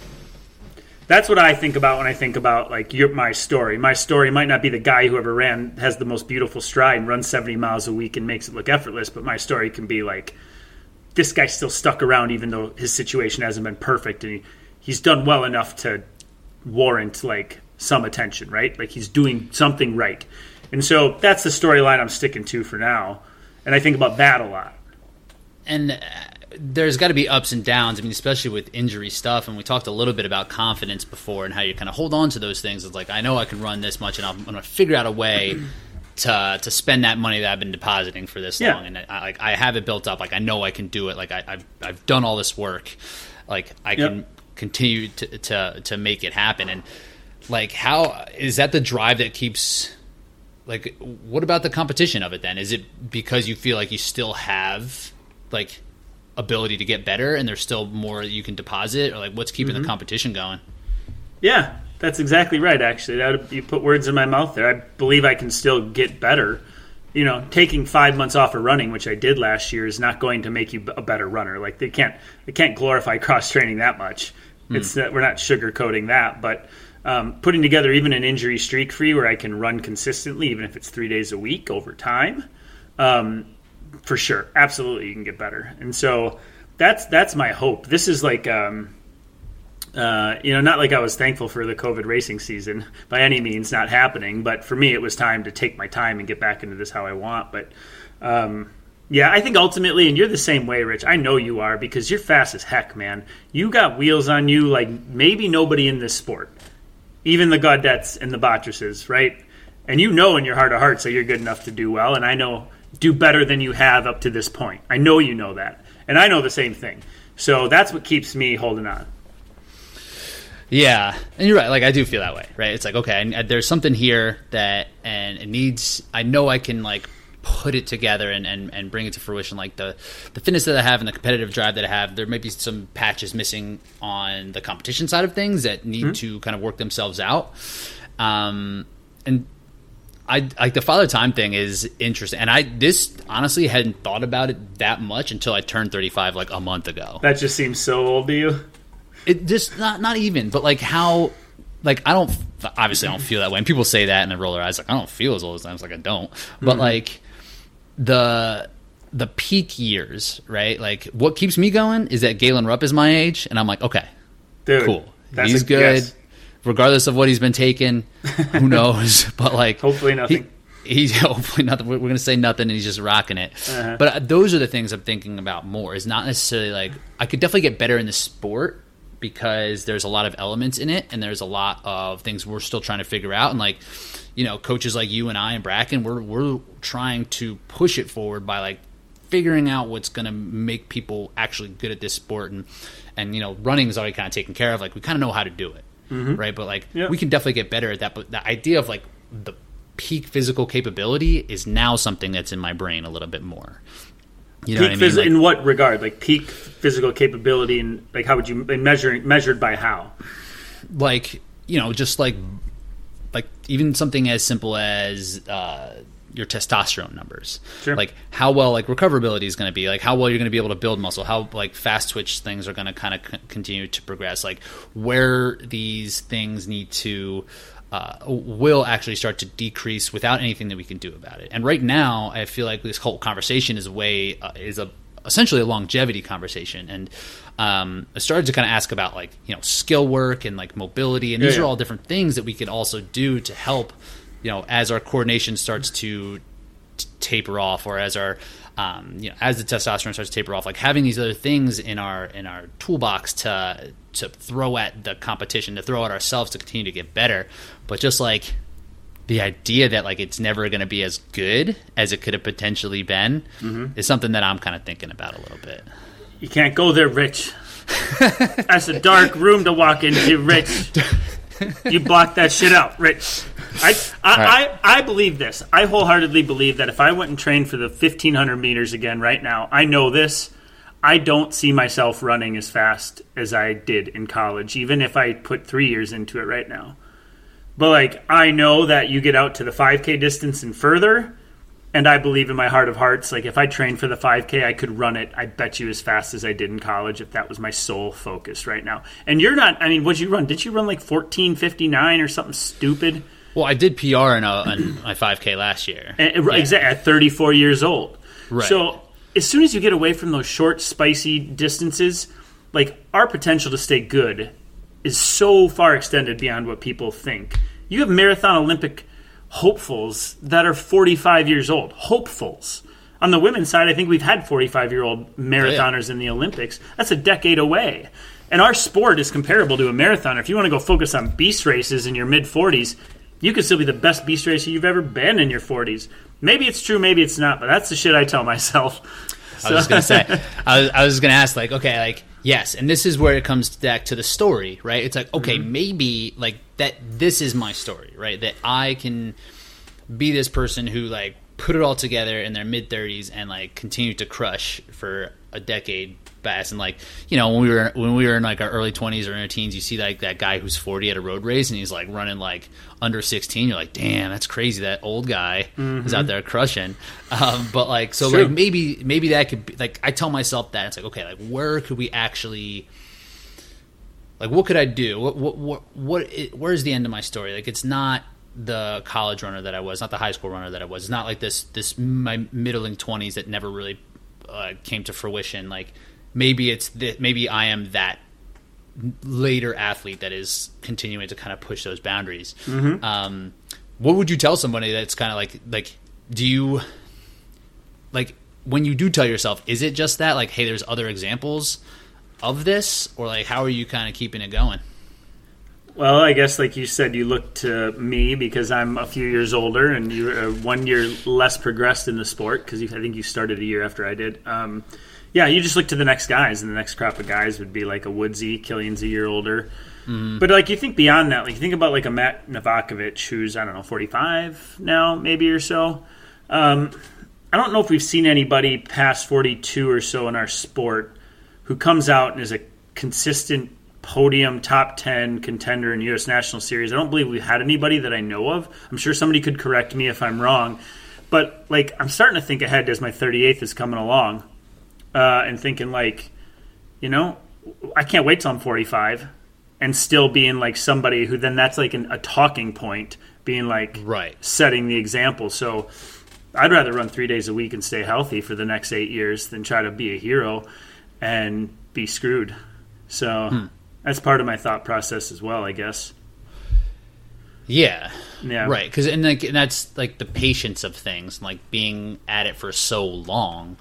that's what I think about when I think about like your, my story. My story might not be the guy who ever ran has the most beautiful stride and runs 70 miles a week and makes it look effortless, but my story can be like this guy still stuck around even though his situation hasn't been perfect and he, he's done well enough to warrant like some attention, right? Like he's doing something right. And so that's the storyline I'm sticking to for now. And I think about that a lot. And uh, there's got to be ups and downs. I mean, especially with injury stuff. And we talked a little bit about confidence before and how you kind of hold on to those things. It's like, I know I can run this much and I'm going to figure out a way. To, to spend that money that I've been depositing for this yeah. long, and I, like I have it built up. Like I know I can do it. Like I, have I've done all this work. Like I yep. can continue to, to to make it happen. And like how is that the drive that keeps like what about the competition of it then is it because you feel like you still have like ability to get better and there's still more you can deposit or like what's keeping mm-hmm. the competition going yeah that's exactly right actually that would, you put words in my mouth there i believe i can still get better you know taking five months off of running which i did last year is not going to make you a better runner like they can't they can't glorify (laughs) cross training that much mm. it's uh, we're not sugarcoating that but um, putting together even an injury streak free where I can run consistently, even if it's three days a week over time, um, for sure, absolutely, you can get better. And so that's that's my hope. This is like. Um, uh, you know, not like I was thankful for the COVID racing season by any means, not happening. But for me, it was time to take my time and get back into this how I want. But um, yeah, I think ultimately, and you're the same way, Rich. I know you are because you're fast as heck, man. You got wheels on you like maybe nobody in this sport even the Gaudettes and the Bottrices, right? And you know in your heart of hearts that you're good enough to do well, and I know do better than you have up to this point. I know you know that, and I know the same thing. So that's what keeps me holding on. Yeah, and you're right. Like I do feel that way, right? It's like okay, there's something here that, and it needs. I know I can like put it together and, and, and bring it to fruition like the the fitness that I have and the competitive drive that I have there may be some patches missing on the competition side of things that need mm-hmm. to kind of work themselves out um, and I like the father time thing is interesting and I this honestly hadn't thought about it that much until I turned 35 like a month ago that just seems so old to you it just not not even but like how like I don't obviously I don't feel that way. And people say that and I roll their eyes like I don't feel as old as I was like I don't. But mm-hmm. like the the peak years, right? Like what keeps me going is that Galen Rupp is my age, and I'm like, okay, Dude, cool, he's a, good, yes. regardless of what he's been taking. Who (laughs) knows? but like, hopefully nothing. He, he's (laughs) hopefully nothing. We're gonna say nothing, and he's just rocking it. Uh-huh. But uh, those are the things I'm thinking about more. Is not necessarily like I could definitely get better in the sport because there's a lot of elements in it, and there's a lot of things we're still trying to figure out, and like you know, coaches like you and I and Brakken, we're we're trying to push it forward by like figuring out what's going to make people actually good at this sport. And and you know running is already kind of taken care of. Like we kind of know how to do it mm-hmm. right? But like we can definitely get better at that. But the idea of like the peak physical capability is now something that's in my brain a little bit more you know peak what I mean? phys- like, in what regard like peak physical capability and like how would you measure measured by how like you know just like like even something as simple as uh, your testosterone numbers. Sure. Like how well like recoverability is going to be, like how well you're going to be able to build muscle, how like fast twitch things are going to kind of c- continue to progress, like where these things need to uh, will actually start to decrease without anything that we can do about it. And right now, I feel like this whole conversation is way uh, is a essentially a longevity conversation and um, I started to kind of ask about like you know skill work and like mobility, and these yeah. are all different things that we could also do to help you know, as our coordination starts to t- taper off, or as our um, you know, as the testosterone starts to taper off, like having these other things in our in our toolbox to to throw at the competition, to throw at ourselves to continue to get better. But just like the idea that like it's never going to be as good as it could have potentially been Mm-hmm. is something that I'm kind of thinking about a little bit. You can't go there, Rich. That's a dark room to walk into, Rich. (laughs) You block that shit out, Rich. I, I, right. I, I believe this. I wholeheartedly believe that if I went and trained for the 1500 meters again right now, I know this. I don't see myself running as fast as I did in college, even if I put three years into it right now. But like, I know that you get out to the 5K distance and further, and I believe in my heart of hearts, like if I trained for the 5K, I could run it. I bet you as fast as I did in college if that was my sole focus right now. And you're not. I mean, what'd you run? Did you run like 14:59 or something stupid? Well, I did PR in, a, in my 5K last year. And, Exactly at 34 years old. Right. So as soon as you get away from those short, spicy distances, like our potential to stay good is so far extended beyond what people think. You have marathon Olympic hopefuls that are 45 years old. Hopefuls. On the women's side, I think we've had 45 year old marathoners in the Olympics. That's a decade away. And our sport is comparable to a marathoner. If you want to go focus on beast races in your mid 40s, you could still be the best beast racer you've ever been in your 40s. Maybe it's true, maybe it's not, but that's the shit I tell myself. (laughs) I was gonna say, I was, I was gonna ask, like, okay, like, yes, and this is where it comes back to the story, right? It's like, okay, mm-hmm. maybe like that. This is my story, right? That I can be this person who like put it all together in their mid thirties and like continue to crush for a decade fast. And like, you know, when we were when we were in like our early twenties or in our teens, you see like that guy who's forty at a road race and he's like running like under sixteen. You're like, damn, that's crazy. That old guy is out there crushing. Um, but like, so True. like maybe maybe that could be like I tell myself that it's like okay, like where could we actually like what could I do? What what what, what it, where's the end of my story? Like it's not the college runner that I was, not the high school runner that I was. It's not like this this my middling twenties that never really uh, came to fruition. Like maybe it's th- maybe I am that later athlete that is continuing to kind of push those boundaries. Um, what would you tell somebody that's kind of like like do you like when you do tell yourself is it just that like hey there's other examples of this or like how are you kind of keeping it going Well, I guess, like you said, you look to me because I'm a few years older and you're uh, one year less progressed in the sport because I think you started a year after I did. Um, yeah, you just look to the next guys, and the next crop of guys would be like a Woodsy, Killian's a year older. But like you think beyond that, like you think about like a Matt Novakovich who's I don't know 45 now, maybe or so. Um, I don't know if we've seen anybody past 42 or so in our sport who comes out and is a consistent podium top 10 contender in U.S. National Series. I don't believe we've had anybody that I know of. I'm sure somebody could correct me if I'm wrong. But like I'm starting to think ahead as my 38th is coming along uh, and thinking like, you know, I can't wait till I'm 45 and still being like somebody who then that's like an, a talking point, being like Right. setting the example. So I'd rather run three days a week and stay healthy for the next eight years than try to be a hero and be screwed. So that's part of my thought process as well, I guess. yeah Yeah. right because and like and that's like the patience of things like being at it for so long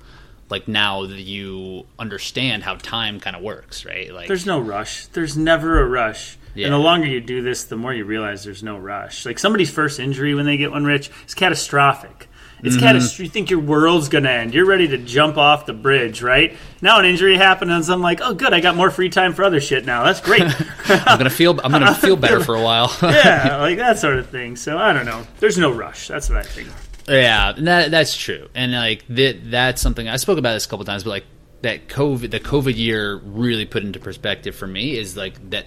like now that you understand how time kind of works right like There's no rush. There's never a rush. Yeah. And the longer you do this, the more you realize there's no rush. Like somebody's first injury when they get one, Rich, is catastrophic. It's Mm-hmm. catastrophic. You think your world's going to end. You're ready to jump off the bridge, right? Now an injury happens. and I'm like, oh, good, I got more free time for other shit now. That's great. (laughs) i'm gonna feel i'm gonna (laughs) feel better (laughs) for a while yeah, like that sort of thing. So I don't know. There's no rush. That's what I think. Yeah, that that's true, and like that that's something I spoke about this a couple times, but like that COVID, the COVID year really put into perspective for me is like that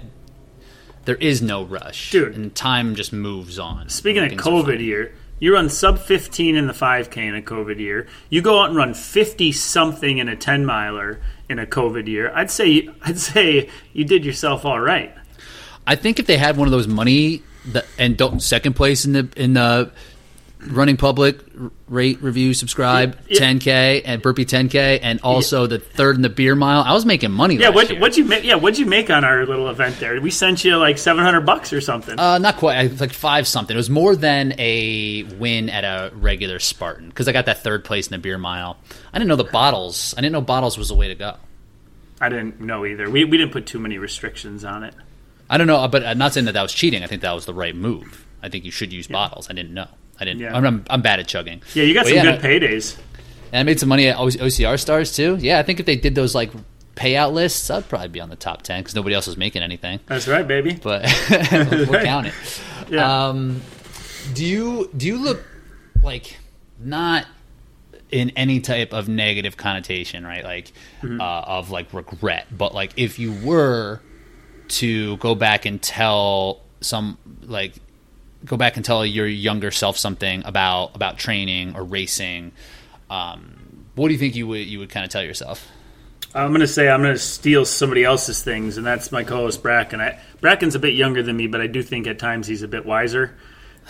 there is no rush, Dude. and time just moves on. Speaking of COVID year, you run sub 15 in the 5K in a COVID year. You go out and run 50 something in a 10 miler in a COVID year. I'd say I'd say you did yourself all right. I think if they had one of those money that, and don't second place in the in the running public rate, review, subscribe, Yeah. 10k and burpee 10k, and also the third in the beer mile. I was making money. Yeah, what year. what'd you make? Yeah, what'd you make on our little event there? We sent you like seven hundred bucks or something. Uh, not quite. Like five something. It was more than a win at a regular Spartan because I got that third place in the beer mile. I didn't know the bottles. I didn't know bottles was the way to go. I didn't know either. We we didn't put too many restrictions on it. I don't know, but I'm not saying that that was cheating. I think that was the right move. I think you should use bottles. I didn't know. I didn't. Yeah. I'm, I'm, I'm bad at chugging. Yeah, you got But some yeah, good paydays. And I made some money at OCR stars too. Yeah, I think if they did those like payout lists, I'd probably be on the top ten because nobody else was making anything. That's right, baby. But (laughs) we'll Right. count it. (laughs) Yeah. Um, do you do you look like not in any type of negative connotation, right? Like Mm-hmm. uh, of like regret, but like if you were to go back and tell some like go back and tell your younger self something about about training or racing, um, what do you think you would you would kind of tell yourself? I'm gonna say I'm gonna steal somebody else's things, and that's my co-host Brakken. I, Brakken's a bit younger than me, but I do think at times he's a bit wiser.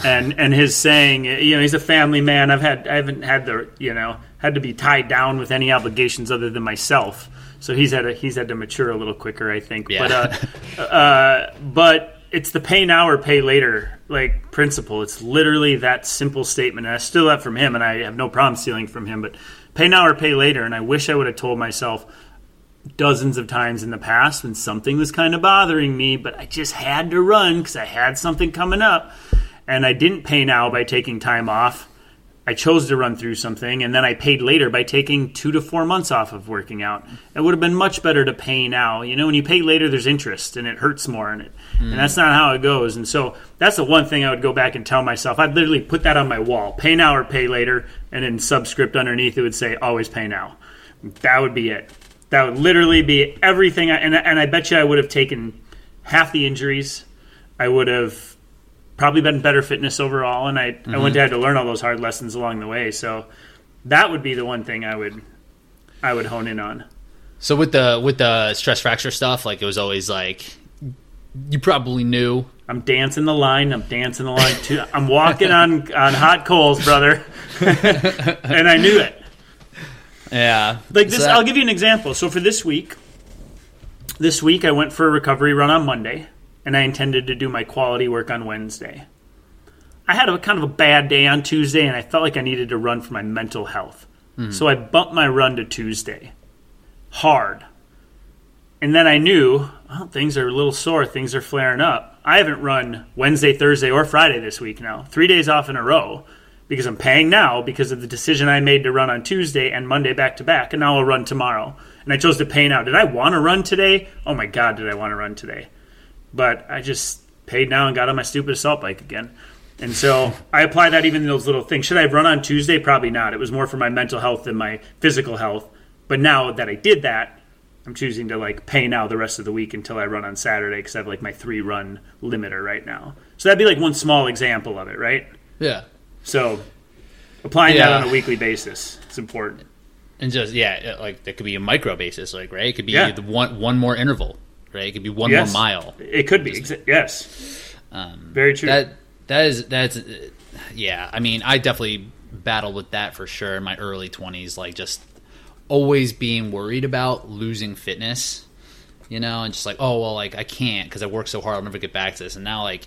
And and his saying, you know, he's a family man. I've had I haven't had the you know had to be tied down with any obligations other than myself. So he's had a, he's had to mature a little quicker, I think. Yeah. But uh, (laughs) uh, but it's the pay now or pay later like principle. It's literally that simple statement. And I steal that from him, and I have no problem stealing from him. But pay now or pay later. And I wish I would have told myself dozens of times in the past when something was kind of bothering me, but I just had to run because I had something coming up. And I didn't pay now by taking time off. I chose to run through something, and then I paid later by taking two to four months off of working out. It would have been much better to pay now. You know, when you pay later, there's interest, and it hurts more in it. And that's not how it goes. And so that's the one thing I would go back and tell myself. I'd literally put that on my wall pay now or pay later. And in subscript underneath, it would say always pay now. That would be it. That would literally be everything. I, and, and I bet you I would have taken half the injuries. I would have probably been better fitness overall, and I, I wouldn't have mhm. had to learn all those hard lessons along the way. So that would be the one thing I would I would hone in on. So with the with the stress fracture stuff, like it was always like you probably knew. I'm dancing the line. I'm dancing the line too. I'm walking on (laughs) on hot coals, brother, (laughs) and I knew it. Yeah, Like this, that- I'll give you an example. So for this week, this week I went for a recovery run on Monday, and I intended to do my quality work on Wednesday. I had a kind of a bad day on Tuesday, and I felt like I needed to run for my mental health. Hmm. So I bumped my run to Tuesday, hard. And then I knew, well, things are a little sore, things are flaring up. I haven't run Wednesday, Thursday, or Friday this week now, three days off in a row, because I'm paying now because of the decision I made to run on Tuesday and Monday back to back, and now I'll run tomorrow. And I chose to pay now. Did I want to run today? Oh my God, did I want to run today? But I just paid now and got on my stupid assault bike again. And so I apply that even in those little things. Should I have run on Tuesday? Probably not. It was more for my mental health than my physical health. But now that I did that, I'm choosing to like pay now the rest of the week until I run on Saturday because I have like my three run limiter right now. So that'd be like one small example of it, right? yeah, So applying that on a weekly basis is important. and just yeah, like that could be a micro basis, like right. It could be Yeah. the one one more interval, right? It could be one Yes. more mile. It could be. Exa- yes. Um, Very true. That that is that's uh, yeah. I mean, I definitely battled with that for sure in my early twenties. Like just always being worried about losing fitness, you know, and just like oh well, like I can't because I work so hard. I'll never get back to this. And now like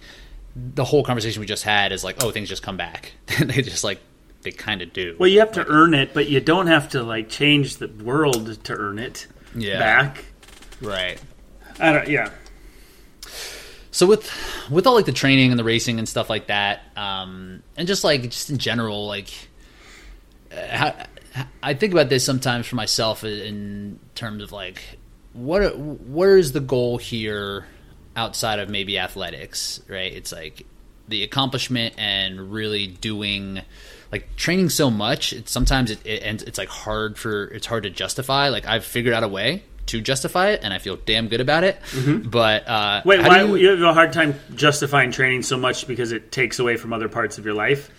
the whole conversation we just had is like oh things just come back. (laughs) they just like they kind of do. Well, you have to earn it, but you don't have to like change the world to earn it Yeah. back. right. I don't. Yeah. So with with all like the training and the racing and stuff like that, um, and just like just in general, like uh, how, I think about this sometimes for myself in terms of like what where is the goal here outside of maybe athletics, right? It's like the accomplishment and really doing like training so much. It's sometimes it, it and it's like hard for it's hard to justify. Like I've figured out a way to justify it, and I feel damn good about it. But uh, Mm-hmm. Wait, why do you, have a hard time justifying training so much because it takes away from other parts of your life?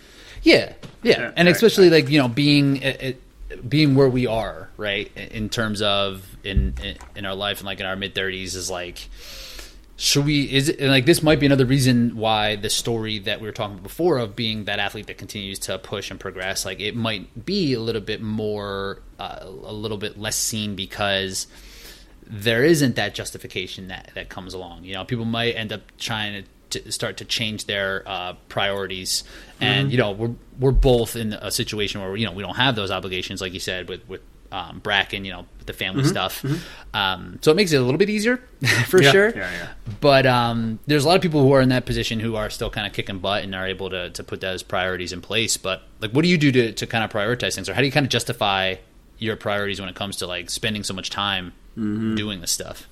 Yeah, yeah, Yeah, and right, especially like you know being it, it- being where we are, right? In terms of in in, our life and like in our mid thirties is like should we is it like this might be another reason why the story that we were talking about before of being that athlete that continues to push and progress like it might be a little bit more uh, a little bit less seen because there isn't that justification that that comes along you know people might end up trying to, to start to change their uh, priorities and you know we're we're both in a situation where you know we don't have those obligations like you said with with um, Brakken, you know, the family stuff. Um, so it makes it a little bit easier (laughs) for Yeah, sure. yeah, yeah. But um, there's a lot of people who are in that position who are still kind of kicking butt and are able to, to put those priorities in place. But like, what do you do to, to kind of prioritize things, or how do you kind of justify your priorities when it comes to like spending so much time Mm-hmm. doing the stuff?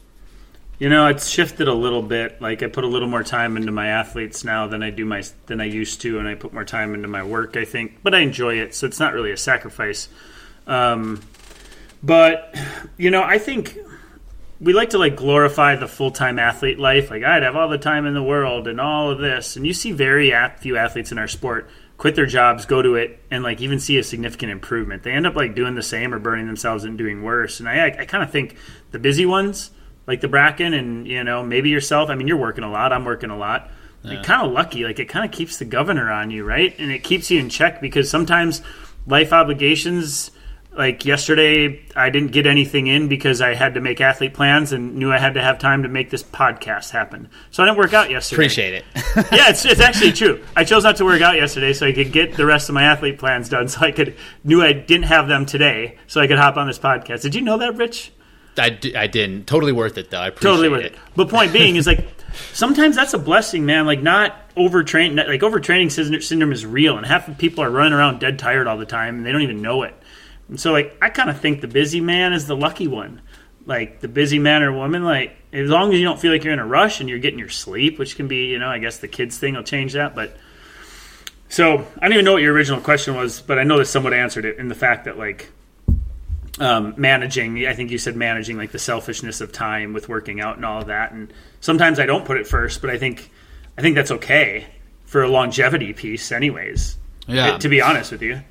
You know, it's shifted a little bit. Like I put a little more time into my athletes now than I do my than I used to, and I put more time into my work. I think, but I enjoy it, so it's not really a sacrifice. Um, but you know, I think we like to like glorify the full time athlete life. Like I'd have all the time in the world and all of this, and you see very few athletes in our sport quit their jobs, go to it, and like even see a significant improvement. They end up like doing the same or burning themselves and doing worse. And I, I kind of think the busy ones, like the Brakken, and you know maybe yourself. I mean, you're working a lot. I'm working a lot. Like kind of lucky. Like it kind of keeps the governor on you, right? And it keeps you in check because sometimes life obligations like yesterday i didn't get anything in because i had to make athlete plans and knew i had to have time to make this podcast happen so i didn't work out yesterday Appreciate it. (laughs) yeah it's, it's actually true i chose not to work out yesterday so i could get the rest of my athlete plans done so i could knew i didn't have them today so i could hop on this podcast did you know that rich I, d- I didn't. Totally worth it though. I appreciate totally worth it. But point being is like sometimes that's a blessing, man. Like not overtrain, like overtraining syndrome is real, and half the people are running around dead tired all the time, and they don't even know it. And so, like, I kind of think the busy man is the lucky one. Like the busy man or woman, like as long as you don't feel like you're in a rush and you're getting your sleep, which can be, you know, I guess the kids thing will change that, but. So I don't even know what your original question was, but I know that someone answered it in the fact that like um, managing. I think you said managing like the selfishness of time with working out and all of that. And sometimes I don't put it first, but I think I think that's okay for a longevity piece, anyways. Yeah. To be honest with you,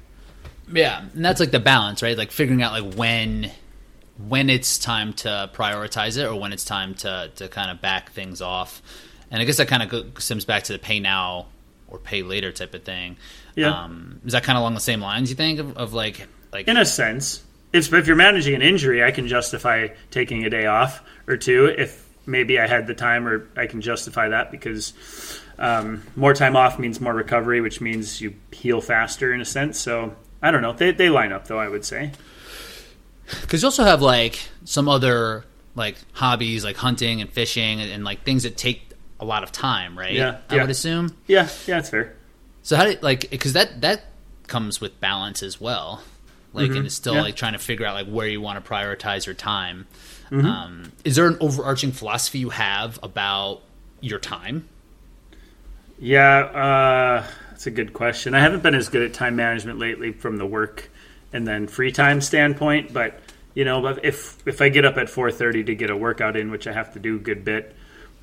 Yeah, and that's like the balance, right? Like figuring out like when when it's time to prioritize it or when it's time to to kind of back things off. And I guess that kind of stems back to the pay now or pay later type of thing. Yeah. Um, is that kind of along the same lines? You think of, of like like in a sense, if if you're managing an injury, I can justify taking a day off or two if maybe I had the time, or I can justify that because um, more time off means more recovery, which means you heal faster in a sense. So I don't know. They they line up though. I would say. because you also have like some other like hobbies like hunting and fishing and, and like things that take a lot of time, right? Yeah, I yeah. would assume. Yeah, yeah, that's fair. So how do like because that that comes with balance as well, like and it's still Mm-hmm. Yeah. like trying to figure out like where you want to prioritize your time. Mm-hmm. Um, is there an overarching philosophy you have about your time? Yeah, uh, that's a good question. I haven't been as good at time management lately from the work and then free time standpoint, but you know, if if I get up at four thirty to get a workout in, which I have to do a good bit,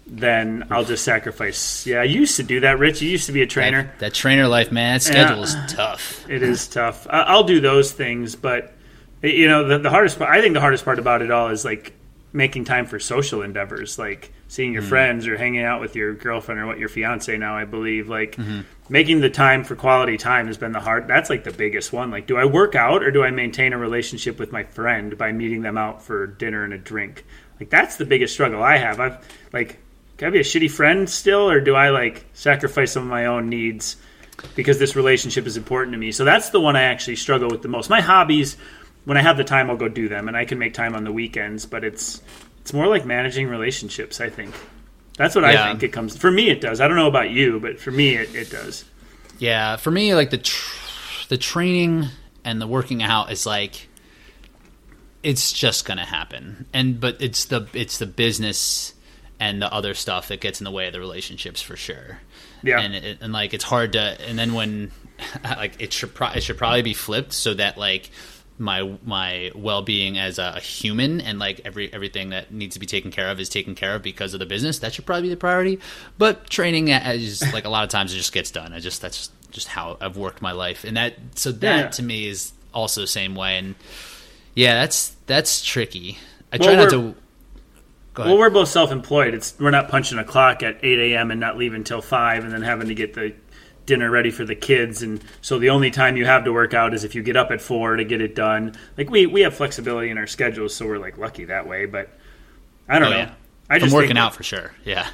then I'll just sacrifice. Yeah, I used to do that, Rich. You used to be a trainer. That, that trainer life, man, that schedule is tough. It is tough. I'll do those things, but you know, the, the hardest part. I think the hardest part about it all is like making time for social endeavors, like seeing your hmm. friends or hanging out with your girlfriend or what your fiance now. I believe like mm-hmm. making the time for quality time has been the hard. That's like the biggest one. Like, do I work out or do I maintain a relationship with my friend by meeting them out for dinner and a drink? Like, that's the biggest struggle I have. I've like. Can I be a shitty friend still, or do I like sacrifice some of my own needs because this relationship is important to me. So that's the one I actually struggle with the most. My hobbies, when I have the time, I'll go do them, and I can make time on the weekends. But it's it's more like managing relationships. I think that's what I think it comes. For me, it does. I don't know about you, but for me, it, it does. Yeah, for me, like the tr- the training and the working out is like it's just gonna happen, and but it's the it's the business and the other stuff that gets in the way of the relationships for sure. Yeah. and it, and like it's hard to, and then when (laughs) like it should pro- it should probably be flipped so that like my my well being as a, human and like every everything that needs to be taken care of is taken care of because of the business. That should probably be the priority. But training uh, is like a lot of times it just gets done. I just that's just, just how I've worked my life, and that so that Yeah. to me is also the same way. And yeah, that's that's tricky. I Well, try not to. Go ahead. Well, we're both self-employed. It's we're not punching a clock at 8 a.m. and not leaving until five, and then having to get the dinner ready for the kids. And so the only time you have to work out is if you get up at four to get it done. Like we we have flexibility in our schedules, so we're like lucky that way. But I don't Oh, know. yeah. I From just working out for sure. Yeah.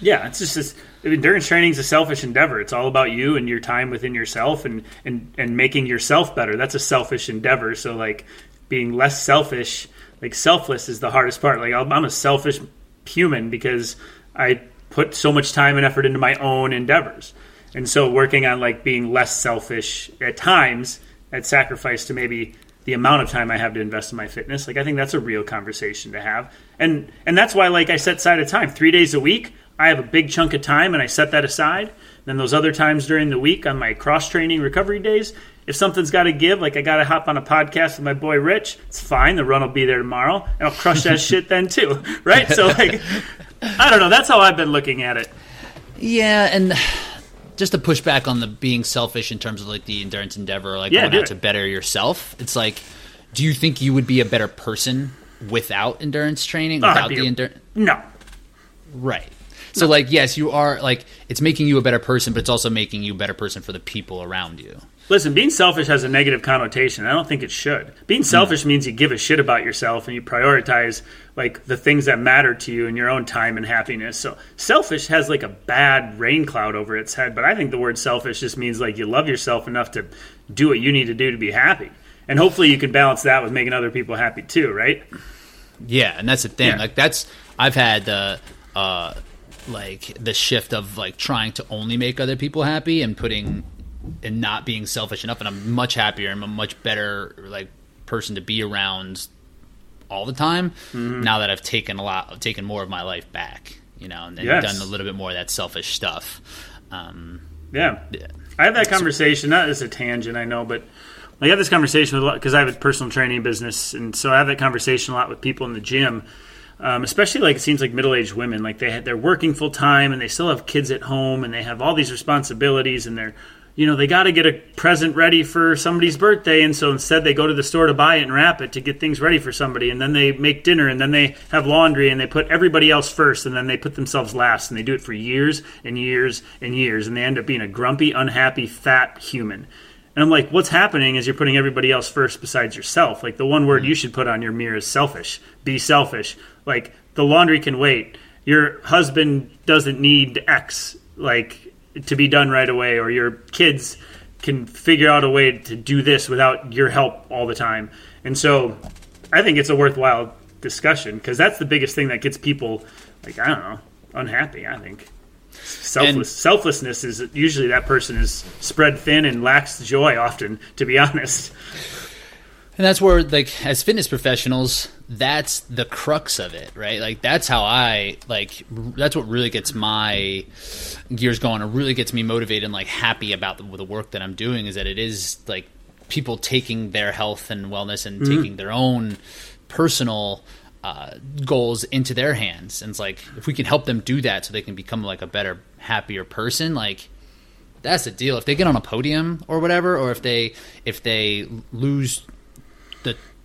Yeah, it's just this endurance training is a selfish endeavor. It's all about you and your time within yourself and, and, and making yourself better. That's a selfish endeavor. So like being less selfish, like selfless is the hardest part. Like I'm a selfish human because I put so much time and effort into my own endeavors. And so working on like being less selfish at times at sacrifice to maybe the amount of time I have to invest in my fitness. Like I think that's a real conversation to have. And and that's why like I set aside a time. 3 days a week, I have a big chunk of time and I set that aside. Then those other times during the week on my cross training recovery days, if something's got to give, like I got to hop on a podcast with my boy Rich, it's fine. The run will be there tomorrow, and I'll crush that shit then too, (laughs) right? So like, I don't know. That's how I've been looking at it. Yeah, and just to push back on the being selfish in terms of like the endurance endeavor, like Yeah, going out it. to better yourself. It's like, do you think you would be a better person without endurance training? Oh, Without be the endurance, No, right? So like, yes, you are like it's making you a better person, but it's also making you a better person for the people around you. Listen, being selfish has a negative connotation. I don't think it should. Being selfish means you give a shit about yourself and you prioritize like the things that matter to you and your own time and happiness. So selfish has like a bad rain cloud over its head, but I think the word selfish just means like you love yourself enough to do what you need to do to be happy. And hopefully you can balance that with making other people happy too, right? Yeah, and that's the thing. Yeah. Like that's I've had the uh like the shift of like trying to only make other people happy and putting and not being selfish enough and I'm much happier I'm a much better like person to be around all the time Mm-hmm. now that I've taken a lot taken more of my life back, you know, and, and Yes. done a little bit more of that selfish stuff. Um Yeah. yeah. I have that conversation, not as a tangent, I know, but I have this conversation with a lot because I have a personal training business, and so I have that conversation a lot with people in the gym, um, especially like it seems like middle aged women, like they had, they're working full time and they still have kids at home and they have all these responsibilities and they're you know they got to get a present ready for somebody's birthday and so instead they go to the store to buy it and wrap it to get things ready for somebody and then they make dinner and then they have laundry and they put everybody else first and then they put themselves last and they do it for years and years and years and they end up being a grumpy unhappy fat human. And i'm like what's happening is you're putting everybody else first besides yourself. Like the one word mm-hmm. you should put on your mirror is selfish. Be selfish. Like the laundry can wait. Your husband doesn't need x. Like to be done right away or your kids can figure out a way to do this without your help all the time. And so i think it's a worthwhile discussion because that's the biggest thing that gets people like i don't know unhappy i think. Selfless And- selflessness is usually that person is spread thin and lacks joy often to be honest And that's where, like, as fitness professionals, that's the crux of it, right? Like, that's how I, like, that's what really gets my gears going and really gets me motivated and, like, happy about the, the work that I'm doing is that it is, like, people taking their health and wellness and taking their own personal uh, goals into their hands. And it's like, if we can help them do that so they can become, like, a better, happier person, like, that's the deal. If they get on a podium or whatever, or if they if they lose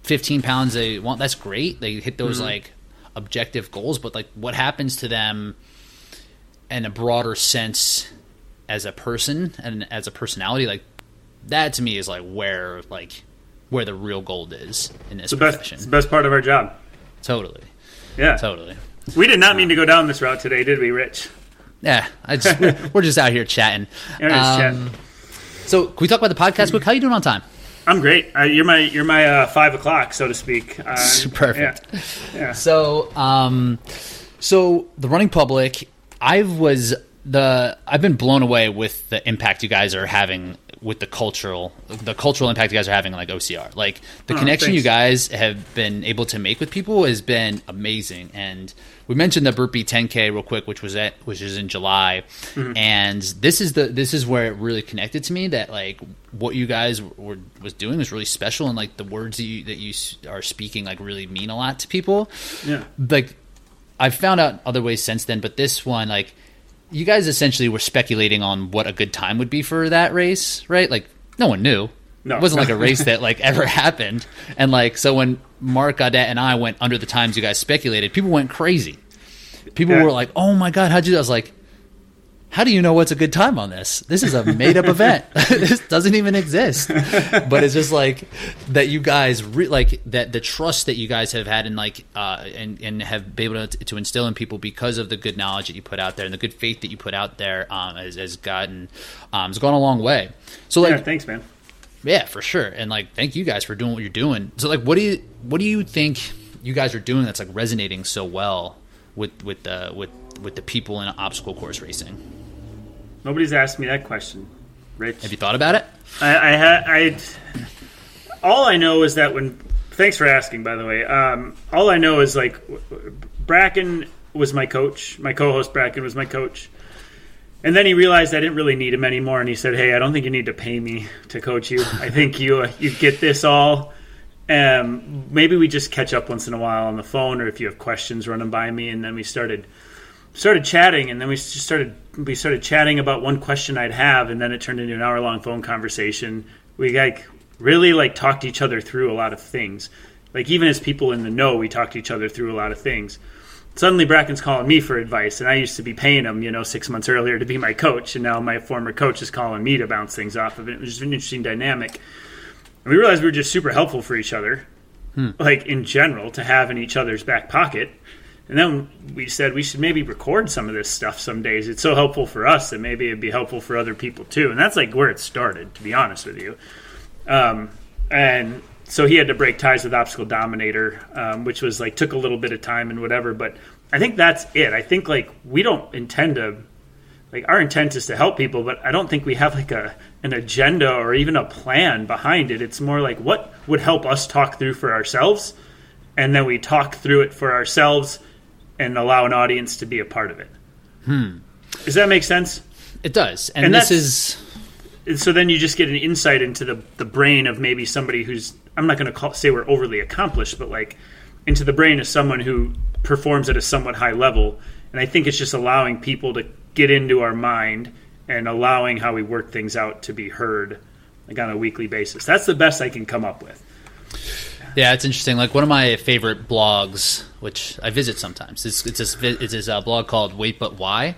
15 pounds they want, that's great. They hit those like objective goals, but like what happens to them in a broader sense as a person and as a personality, like that to me is like where like where the real gold is in this the best, profession. it's the best part of our job Totally, yeah totally. we did not mean to go down this route today did we rich Yeah, I just we're, just out here chatting. Yeah, we're just Um, So, can we talk about the podcast quick? (clears throat) How you doing on time? I'm great uh, you're my you're my uh, five o'clock so to speak (laughs) uh, Perfect. yeah. yeah. So, um, so the running public, I was the I've been blown away with the impact you guys are having with the cultural the cultural impact you guys are having on like OCR. Like the Oh, connection you guys have been able to make with people has been amazing. And we mentioned the burpee 10k real quick, which was at which is in July, Mm-hmm. and this is the this is where it really connected to me that like what you guys were was doing was really special, and like the words that you that you are speaking like really mean a lot to people yeah like I've found out other ways since then, but this one, like, you guys essentially were speculating on what a good time would be for that race, right? Like, no one knew. No. It wasn't like a (laughs) race that like ever happened. And like, so when Mark Gaudette and I went under the times you guys speculated, people went crazy. people Yeah. were like, "Oh my god, how'd you?" do that?" I was like, "How do you know what's a good time on this? This is a made up (laughs) event. (laughs) this doesn't even exist." But it's just like that you guys re- like that the trust that you guys have had and like uh, and and have been able to, to instill in people because of the good knowledge that you put out there and the good faith that you put out there um, has, has gotten um, has gone a long way. So like yeah, thanks, man. yeah, for sure. And like, thank you guys for doing what you're doing. So like, what do you what do you think you guys are doing that's like resonating so well with with the with with the people in obstacle course racing? Nobody's asked me that question, Rich. Have you thought about it? I, I had I. All I know is that when. Thanks for asking, by the way. Um, all I know is like Brakken was my coach. My co-host Brakken was my coach, and then he realized I didn't really need him anymore, and he said, "Hey, I don't think you need to pay me to coach you. I think you uh, you get this all." Um, maybe we just catch up once in a while on the phone, or if you have questions, run them by me. And then we started started chatting, and then we just started we started chatting about one question I'd have, and then it turned into an hour long phone conversation. We like really like talked each other through a lot of things. Like even as people in the know, we talked each other through a lot of things. Suddenly, Brakken's calling me for advice, and I used to be paying him, you know, six months earlier to be my coach, and now my former coach is calling me to bounce things off of it. It was just an interesting dynamic. And we realized we were just super helpful for each other, hmm. like in general, to have in each other's back pocket. And then we said we should maybe record some of this stuff some days. It's so helpful for us that maybe it'd be helpful for other people too. And that's like where it started, to be honest with you. Um, and so he had to break ties with Obstacle Dominator, um, which was like took a little bit of time and whatever. But I think that's it. I think like we don't intend to like our intent is to help people, but I don't think we have like a an agenda or even a plan behind it. It's more like what would help us talk through for ourselves, and then we talk through it for ourselves and allow an audience to be a part of it. Hmm. Does that make sense? It does, and, And this is And so then you just get an insight into the, the brain of maybe somebody who's I'm not going to say we're overly accomplished, but like into the brain of someone who performs at a somewhat high level. And I think it's just allowing people to get into our mind and allowing how we work things out to be heard like on a weekly basis. That's the best I can come up with. Yeah, it's interesting. Like one of my favorite blogs, which I visit sometimes, it's it's this it's this uh, blog called Wait But Why.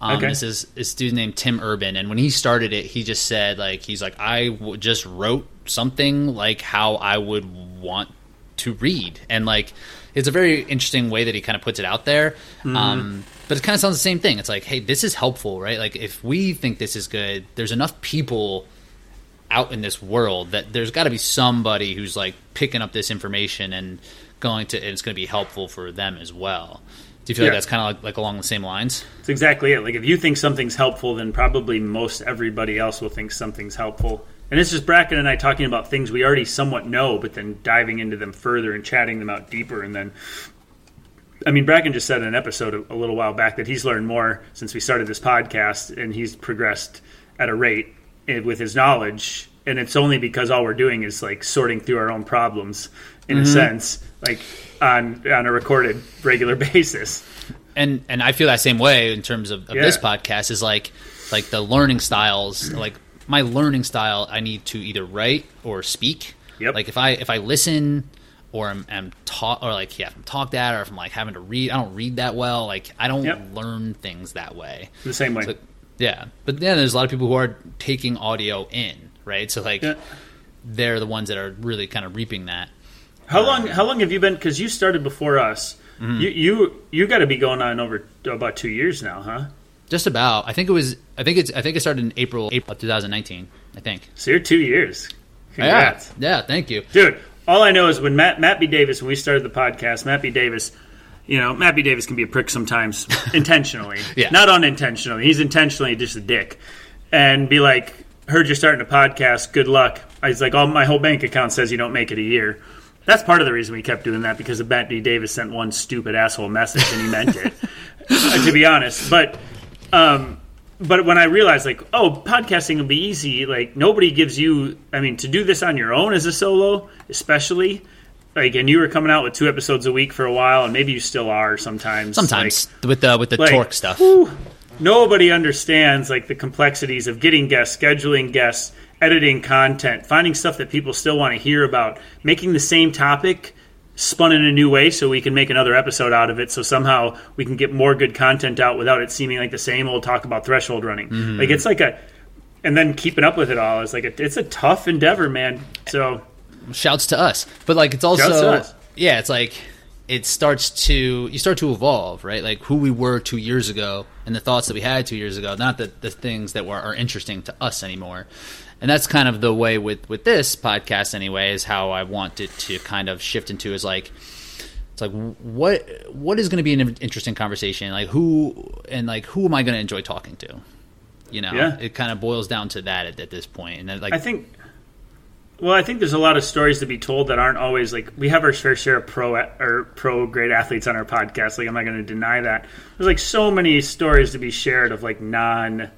Um, Okay. This is this dude named Tim Urban, and when he started it, he just said like he's like I w- just wrote something like how I would want to read, and like it's a very interesting way that he kind of puts it out there. Um, but it kind of sounds the same thing. It's like, hey, this is helpful, right? Like if we think this is good, there's enough people out in this world that there's got to be somebody who's like picking up this information and going to and it's going to be helpful for them as well. Do you feel Yeah. like that's kind of like, like along the same lines? It's exactly it. Like if you think something's helpful, then probably most everybody else will think something's helpful. And it's just Brakken and I talking about things we already somewhat know, but then diving into them further and chatting them out deeper. And then, I mean, Brakken just said in an episode a, a little while back that he's learned more since we started this podcast, and he's progressed at a rate with his knowledge. And it's only because all we're doing is like sorting through our own problems, in a mm-hmm. sense, like on on a recorded regular (laughs) basis. And and I feel that same way in terms of, of this podcast is like like the learning styles like my learning style I need to either write or speak. Yep. Like if I if I listen or I'm, I'm taught or like yeah, if I'm talked at or if I'm like having to read I don't read that well. Like I don't Yep. learn things that way. The same way. So, yeah, but then there's a lot of people who are taking audio in, right? So like Yeah. they're the ones that are really kind of reaping that. How long? How long have you been? Because you started before us. Mm-hmm. You you you got to be going on over about two years now, huh? Just about. I think it was. I think it's. I think it started in April, April of 2019. I think. So you're two years. Congrats, Yeah. Yeah. Thank you. dude. All I know is when Matt Matt B Davis when we started the podcast, Matt B Davis. You know, Matt B. Davis can be a prick sometimes, (laughs) intentionally, Yeah. not unintentionally. He's intentionally just a dick, and be like, "Heard you're starting a podcast. Good luck." He's like, all my whole bank account says you don't make it a year." That's part of the reason we kept doing that because D. Davis sent one stupid asshole message and he meant it, (laughs) uh, to be honest. But um, but when I realized, like, oh, podcasting will be easy. Like, nobody gives you. I mean, to do this on your own as a solo, especially. Like, and you were coming out with two episodes a week for a while, and maybe you still are sometimes. Sometimes with the with the like, torque stuff. whew, nobody understands like the complexities of getting guests, scheduling guests, editing content, finding stuff that people still want to hear about, making the same topic spun in a new way so we can make another episode out of it so somehow we can get more good content out without it seeming like the same old talk about threshold running Mm-hmm. like it's like a and then keeping up with it all is like a, it's a tough endeavor man so shouts to us. But like it's also Shouts to us. yeah, it's like it starts to you start to evolve, right? Like who we were two years ago and the thoughts that we had two years ago, not the the things that were are interesting to us anymore. And that's kind of the way with with this podcast anyway, is how I want it to kind of shift into is like it's like what what is going to be an interesting conversation? Like who and like who am I going to enjoy talking to? You know, Yeah. it kind of boils down to that at, at this point. And then like I think. Well, I think there's a lot of stories to be told that aren't always like we have our fair share of pro or pro great athletes on our podcast. Like I'm not going to deny that. There's like so many stories to be shared of like non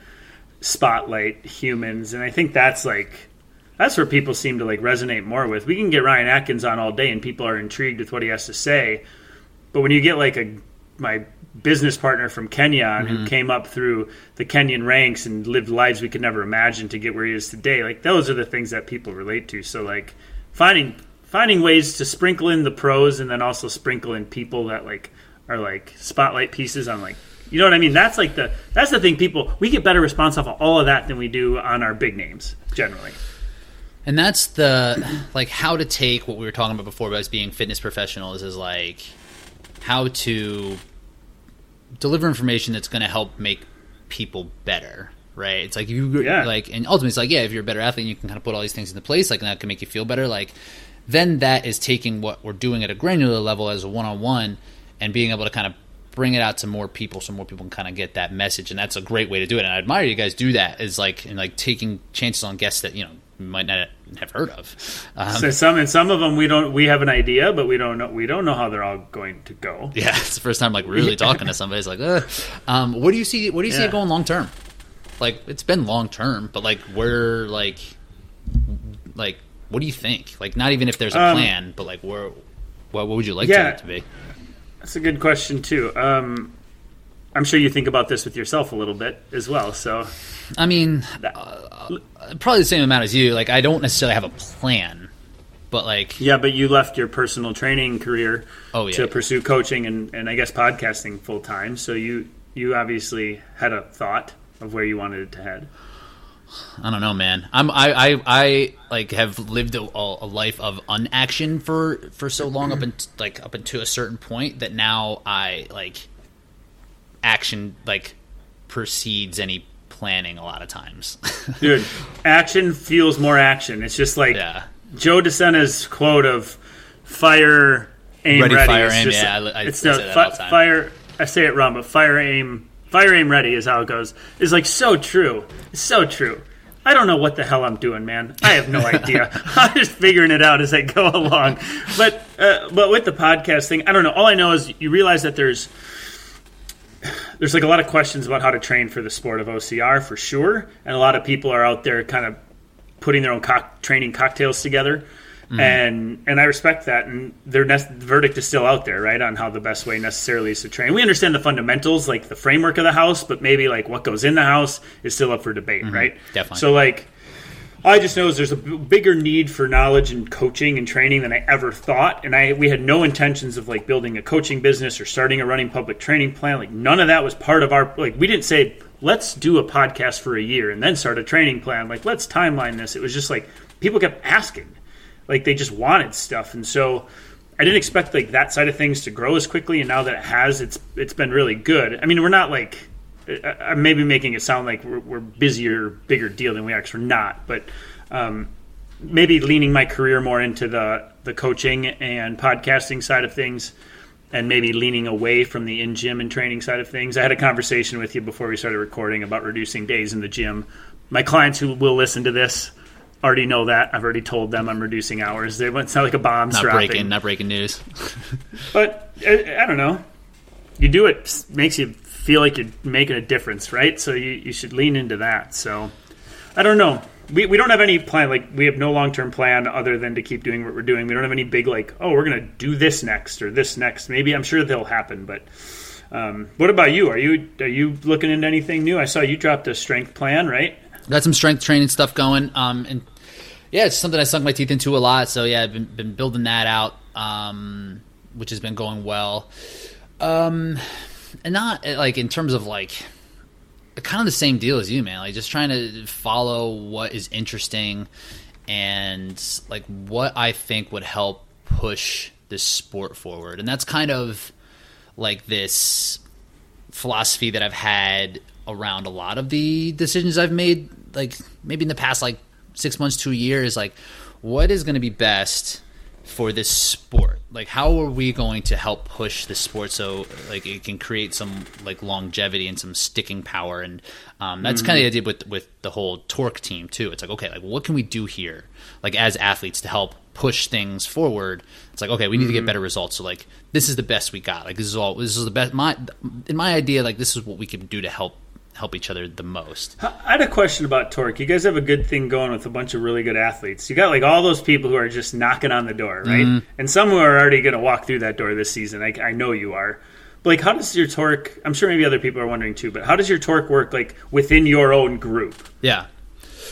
spotlight humans, and I think that's like that's where people seem to like resonate more with. We can get Ryan Atkins on all day, and people are intrigued with what he has to say. But when you get like a my business partner from Kenya on who mm-hmm. came up through the Kenyan ranks and lived lives we could never imagine to get where he is today, like those are the things that people relate to. So like finding finding ways to sprinkle in the pros and then also sprinkle in people that like are like spotlight pieces on like you know what I mean? That's like the that's the thing people we get better response off of all of that than we do on our big names generally. And that's the like how to take what we were talking about before about being fitness professionals is like how to deliver information that's going to help make people better, right? It's like you Yeah. like, and ultimately it's like, yeah, if you're a better athlete, you can kind of put all these things into place, like and that can make you feel better. Like then that is taking what we're doing at a granular level as a one on one and being able to kind of bring it out to more people so more people can kind of get that message and that's a great way to do it and i admire you guys do that is like and like taking chances on guests that you know might not have heard of um, So some and some of them we don't we have an idea, but we don't know we don't know how they're all going to go. Yeah, it's the first time like really talking to somebody. It's like, Ugh. um, what do you see? What do you see Yeah. it going long term? Like it's been long term, but like where like like what do you think? Like not even if there's a Um, plan, but like where what, what would you like Yeah. to, to be? That's a good question too. Um, I'm sure you think about this with yourself a little bit as well. So I mean, uh, probably the same amount as you. Like I don't necessarily have a plan, but like yeah, but you left your personal training career Oh, yeah. to pursue coaching and, and I guess podcasting full time. So you you obviously had a thought of where you wanted it to head. I don't know, man. I'm I I, I like have lived a, a life of unaction for for so long up and like up until a certain point that now I like action like precedes any planning a lot of times. (laughs) Dude, action feels more action. It's just like yeah. Joe DeSena's quote of fire, aim, Ready, ready. fire, It's aim. just- Yeah, I- I it's say the that fi- all the time. fire. I say it wrong, but fire, aim, fire, aim, ready is how it goes. It's like so true. It's so true. I don't know what the hell I'm doing, man. I have no (laughs) idea. I'm just figuring it out as I go along. But uh, but with the podcast thing, I don't know. All I know is you realize that there's there's like a lot of questions about how to train for the sport of OCR for sure, and a lot of people are out there kind of putting their own cock- training cocktails together, mm. and and I respect that, and their ne- verdict is still out there, right, on how the best way necessarily is to train. We understand the fundamentals, like the framework of the house, but maybe like what goes in the house is still up for debate, mm-hmm. right? definitely. So like. I just know is there's a b- bigger need for knowledge and coaching and training than I ever thought, and I we had no intentions of like building a coaching business or starting a running public training plan. Like none of that was part of our like we didn't say let's do a podcast for a year and then start a training plan. Like let's timeline this. It was just like people kept asking, like they just wanted stuff, and so I didn't expect like that side of things to grow as quickly. And now that it has, it's it's been really good. I mean, we're not like I- I'm maybe making it sound like we're, we're busier, bigger deal than we actually are not, but um, maybe leaning my career more into the the coaching and podcasting side of things, and maybe leaning away from the in gym and training side of things. I had a conversation with you before we started recording about reducing days in the gym. My clients who will listen to this already know that. I've already told them I'm reducing hours. They, it's not sound like a bomb Not dropping. breaking, not breaking news. (laughs) But I, I don't know. You do it makes you feel like you're making a difference, right? So you, you should lean into that. So I don't know. We, we don't have any plan. Like we have no long term plan other than to keep doing what we're doing. We don't have any big like, oh, we're gonna do this next or this next. Maybe I'm sure they'll happen. But um, what about you? Are you are you looking into anything new? I saw you dropped a strength plan, right? Got some strength training stuff going. Um, and yeah, it's something I sunk my teeth into a lot. So yeah, I've been, been building that out. um, which has been going well. Um, not eh, like in terms of like kind of the same deal as you, man. Like just trying to follow what is interesting and like what I think would help push this sport forward. And that's kind of like this philosophy that I've had around a lot of the decisions I've made like maybe in the past like 6 months to a year is like what is going to be best for this sport like how are we going to help push the sport so like it can create some like longevity and some sticking power and um, that's mm-hmm. kind of the idea with with the whole torque team too it's like okay like what can we do here like as athletes to help push things forward it's like okay we need mm-hmm. to get mm-hmm. better results so like this is the best we got like this is all this is the best my in my idea like this is what we can do to help help each other the most. I had a question about Torque. You guys have a good thing going with a bunch of really good athletes. You got like all those people who are just knocking on the door, right? Mm. And some who are already going to walk through that door this season. I, I know you are. But like, how does your Torque? I'm sure maybe other people are wondering too. But how does your Torque work like within your own group? Yeah.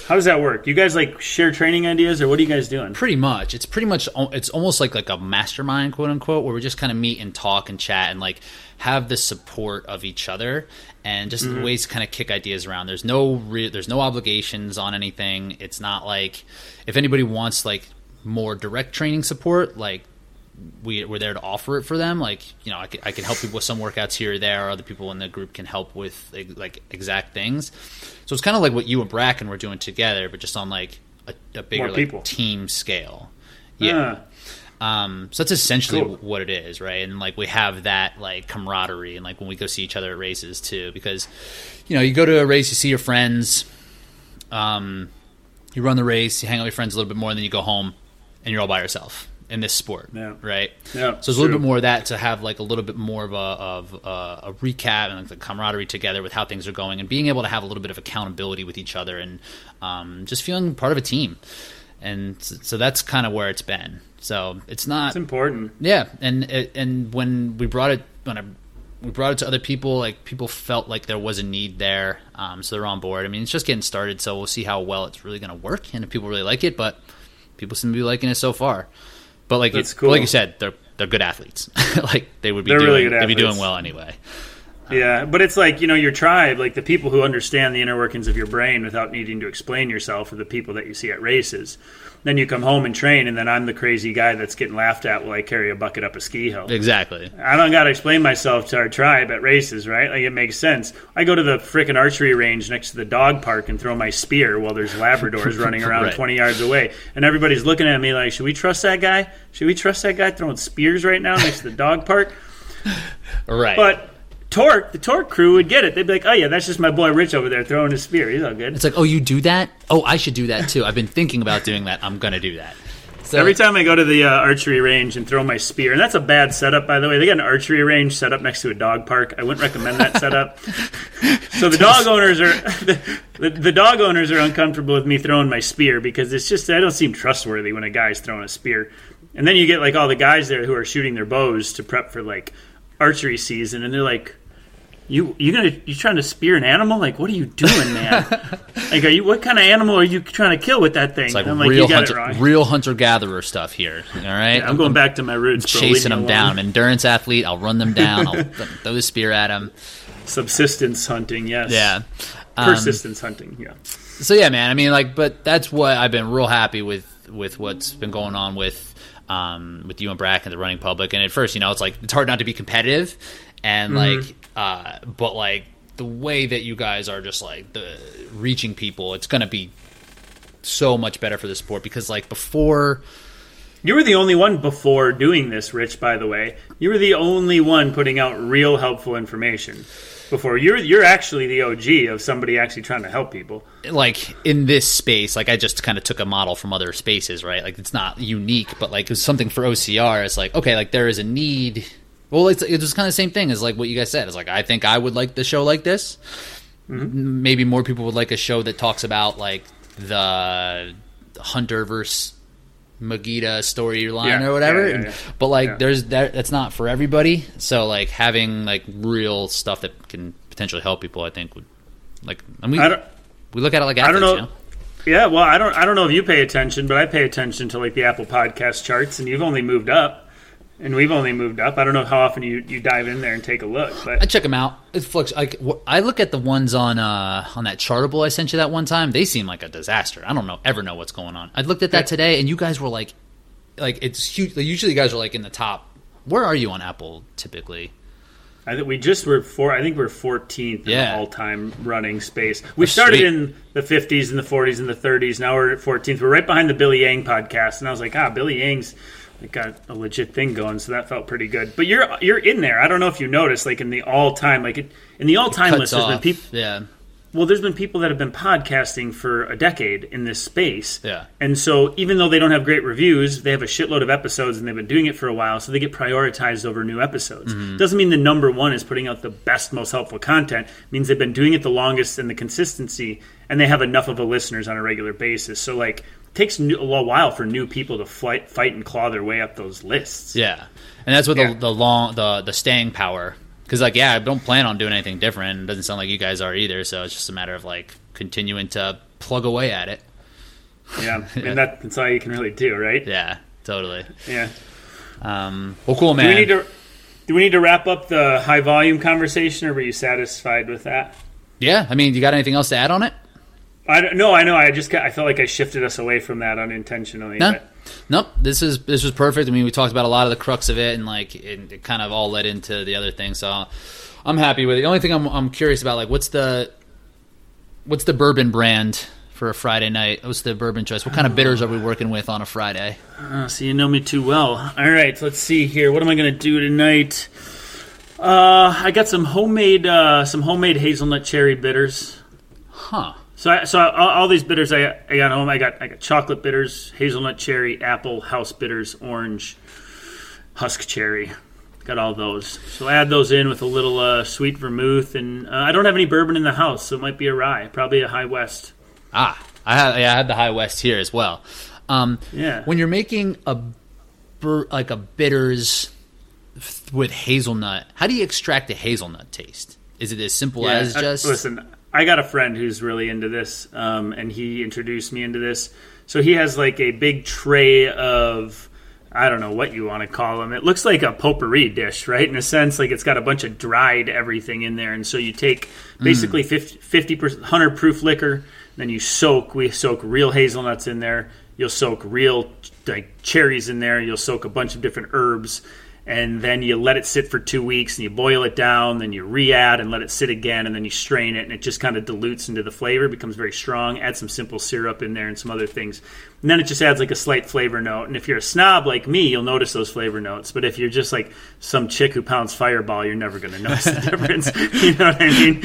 How does that work? You guys like share training ideas, or what are you guys doing? Pretty much. It's pretty much. It's almost like like a mastermind, quote unquote, where we just kind of meet and talk and chat and like have the support of each other and just mm-hmm. ways to kind of kick ideas around. There's no re- there's no obligations on anything. It's not like if anybody wants like more direct training support, like we, we're there to offer it for them. Like, you know, I can, I can help people with some workouts here or there. Or other people in the group can help with like exact things. So it's kind of like what you and Brakken were doing together, but just on like a, a bigger like, team scale. Yeah. Uh. Um, so that's essentially cool. what it is, right? And like we have that like camaraderie, and like when we go see each other at races too, because you know you go to a race, you see your friends, um, you run the race, you hang out with your friends a little bit more, and then you go home, and you're all by yourself in this sport, yeah. right? Yeah, so there's a little bit more of that to have like a little bit more of a of a, a recap and like the camaraderie together with how things are going, and being able to have a little bit of accountability with each other, and um, just feeling part of a team. And so that's kind of where it's been. So it's not. It's important. Yeah, and and when we brought it when I we brought it to other people, like people felt like there was a need there, um, so they're on board. I mean, it's just getting started, so we'll see how well it's really going to work and if people really like it. But people seem to be liking it so far. But like you, cool. like you said, they're they're good athletes. (laughs) like they would be they're doing really they'd be doing well anyway. Yeah, but it's like you know your tribe, like the people who understand the inner workings of your brain without needing to explain yourself, are the people that you see at races then you come home and train, and then I'm the crazy guy that's getting laughed at while I carry a bucket up a ski hill. Exactly. I don't got to explain myself to our tribe at races, right? Like it makes sense. I go to the freaking archery range next to the dog park and throw my spear while there's Labradors (laughs) running around right. 20 yards away, and everybody's looking at me like, "Should we trust that guy? Should we trust that guy throwing spears right now next to the dog park?" (laughs) Right. But Torque, the Torque crew would get it. They'd be like, "Oh yeah, that's just my boy Rich over there throwing his spear. He's all good." It's like, "Oh, you do that? Oh, I should do that too. I've been thinking about doing that. I'm gonna do that." So, Every time I go to the uh, archery range and throw my spear, and that's a bad setup, by the way. They got an archery range set up next to a dog park. I wouldn't recommend that setup. (laughs) so the dog owners are the, (laughs) the, the, dog owners are uncomfortable with me throwing my spear because it's just I don't seem trustworthy when a guy's throwing a spear. And then you get like all the guys there who are shooting their bows to prep for like archery season, and they're like, you you gonna you trying to spear an animal? Like, what are you doing, man? (laughs) like, are you what kind of animal are you trying to kill with that thing? It's like, like real hunter, real hunter gatherer stuff here. All right, yeah, I'm going back to my roots. chasing them down, endurance athlete. I'll run them down. I'll (laughs) throw the spear at them. Subsistence hunting, yes. Yeah. Um, Persistence hunting, yeah. So yeah, man. I mean, like, but that's what I've been real happy with with what's been going on with um, with you and Brack and the running public. And at first, you know, it's like it's hard not to be competitive, and mm-hmm. Uh, but like the way that you guys are just like the reaching people, it's gonna be so much better for the sport because like before you were the only one before doing this, Rich, by the way. You were the only one putting out real helpful information before. You're you're actually the OG of somebody actually trying to help people. Like in this space, like I just kind of took a model from other spaces, right? Like it's not unique, but like it's something for OCR. It's like, okay, like there is a need well, it's it's kind of the same thing as like what you guys said. It's like I think I would like the show like this. Mm-hmm. Maybe more people would like a show that talks about like the Hunter versus Magida storyline yeah, or whatever. Yeah, yeah, but like, there's that. That's not for everybody. So like having like real stuff that can potentially help people, I think would like. I mean, I we look at it like athletes, I don't know. You know? Yeah, well, I don't. I don't know if you pay attention, but I pay attention to like the Apple Podcast charts, and you've only moved up. And we've only moved up. I don't know how often you, you dive in there and take a look, but I check them out. It flux. I, I look at the ones on uh, on that Chartable I sent you that one time. They seem like a disaster. I don't know ever know what's going on. I looked at that today, and you guys were like, like it's huge. Usually, you guys are like in the top. Where are you on Apple typically? I think we just were four. I think we're 14th in Yeah. the all-time running space. We That's started sweet. in the 50s and the 40s and the 30s. Now we're at 14th. We're right behind the Billy Yang podcast, and I was like, ah, Billy Yang's like, got a legit thing going, so that felt pretty good. But you're you're in there. I don't know if you noticed, like in the all-time, like it, in the all-time Cuts list, there's been people. Yeah, Well, there's been people that have been podcasting for a decade in this space. Yeah. And so even though they don't have great reviews, they have a shitload of episodes and they've been doing it for a while, so they get prioritized over new episodes. Mm-hmm. Doesn't mean the number one is putting out the best, most helpful content. It means they've been doing it the longest and the consistency, and they have enough of a listeners on a regular basis. So like it takes new, a while for new people to fight, fight and claw their way up those lists. yeah, and that's what Yeah. the the long the the staying power. Because like yeah, I don't plan on doing anything different. It doesn't sound like you guys are either. So it's just a matter of like continuing to plug away at it. Yeah. Yeah. (laughs) And that, that's all you can really do, right? Yeah, totally. Yeah. Um, well, cool, man. Do we need to do we need to wrap up the high volume conversation, or were you satisfied with that? yeah, I mean, you got anything else to add on it? I don't, no, I know. I just got, I felt like I shifted us away from that unintentionally. No, but- nope. This is this was perfect. I mean, we talked about a lot of the crux of it, and like it, it kind of all led into the other thing. So I'm happy with it. The only thing I'm I'm curious about, like, what's the what's the bourbon brand for a Friday night? What's the bourbon choice? What kind of bitters are we working with on a Friday? Oh, so you know me too well. All right, let's see here. What am I going to do tonight? Uh, I got some homemade uh, some homemade hazelnut cherry bitters. Huh? So, I, so all, all these bitters I, I got home. I got I got chocolate bitters, hazelnut cherry, apple, house bitters, orange, husk cherry. Got all those. So add those in with a little uh, sweet vermouth, and uh, I don't have any bourbon in the house, so it might be a rye, probably a High West. Ah, I had yeah, I had the High West here as well. Um, Yeah. When you're making a bur- like a bitters with hazelnut, how do you extract the hazelnut taste? Is it as simple as I- just listen. I got a friend who's really into this, um, and he introduced me into this. So he has like a big tray of I don't know what you want to call them. It looks like a potpourri dish, right? In a sense, like it's got a bunch of dried everything in there, and so you take basically 50 percent hundred proof liquor, then you soak. We soak real hazelnuts in there. You'll soak real like cherries in there. You'll soak a bunch of different herbs and then you let it sit for two weeks and you boil it down then you re-add and let it sit again and then you strain it and it just kind of dilutes into the flavor becomes very strong. Add some simple syrup in there and some other things. And then it just adds like a slight flavor note. And if you're a snob like me you'll notice those flavor notes. But if you're just like some chick who pounds fireball you're never going to notice the (laughs) difference. (laughs) You know what i mean?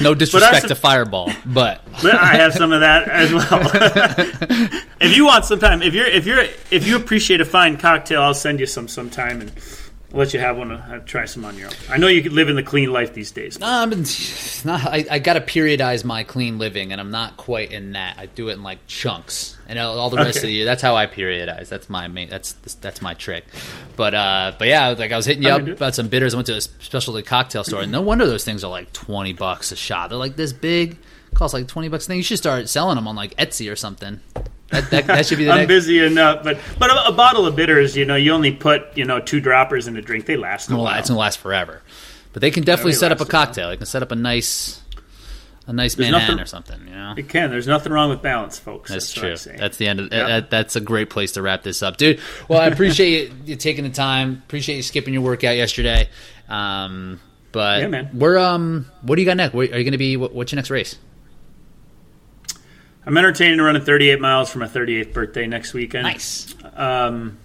No disrespect I to Fireball, but (laughs) but I have some of that as well. if you want some time, if you're if you're if you appreciate a fine cocktail, I'll send you some sometime and I'll let you have one. Uh, try some on your own. I know you could live in the clean life these days. No, I'm not. (sighs) I, I got to periodize my clean living, and I'm not quite in that. I do it in like chunks, and all, all the rest Okay. of the year. That's how I periodize. That's my main. That's that's my trick. But uh, but yeah, like I was hitting you I up can do it. about some bitters. I went to a specialty cocktail store, and no wonder those things are like twenty bucks a shot. They're like this big, cost like twenty bucks. Then you should start selling them on like Etsy or something. That that, that should be the I'm next. busy enough, but but a, a bottle of bitters, you know, you only put you know two droppers in a drink. They last a Well, while. it's gonna last forever. But they can definitely set up a last a while. cocktail. They can set up a nice, a nice There's Manhattan nothing- or something. You know. It can. There's nothing wrong with balance, folks. That's, what true. That's the end of Yeah. that, That's a great place to wrap this up, dude. Well, I appreciate you, (laughs) you taking the time. Appreciate you skipping your workout yesterday. Um, but Yeah, man. we're um, what do you got next? Are you going to be? What's your next race? I'm entertaining to run 38 miles for my 38th birthday next weekend. Nice. Um,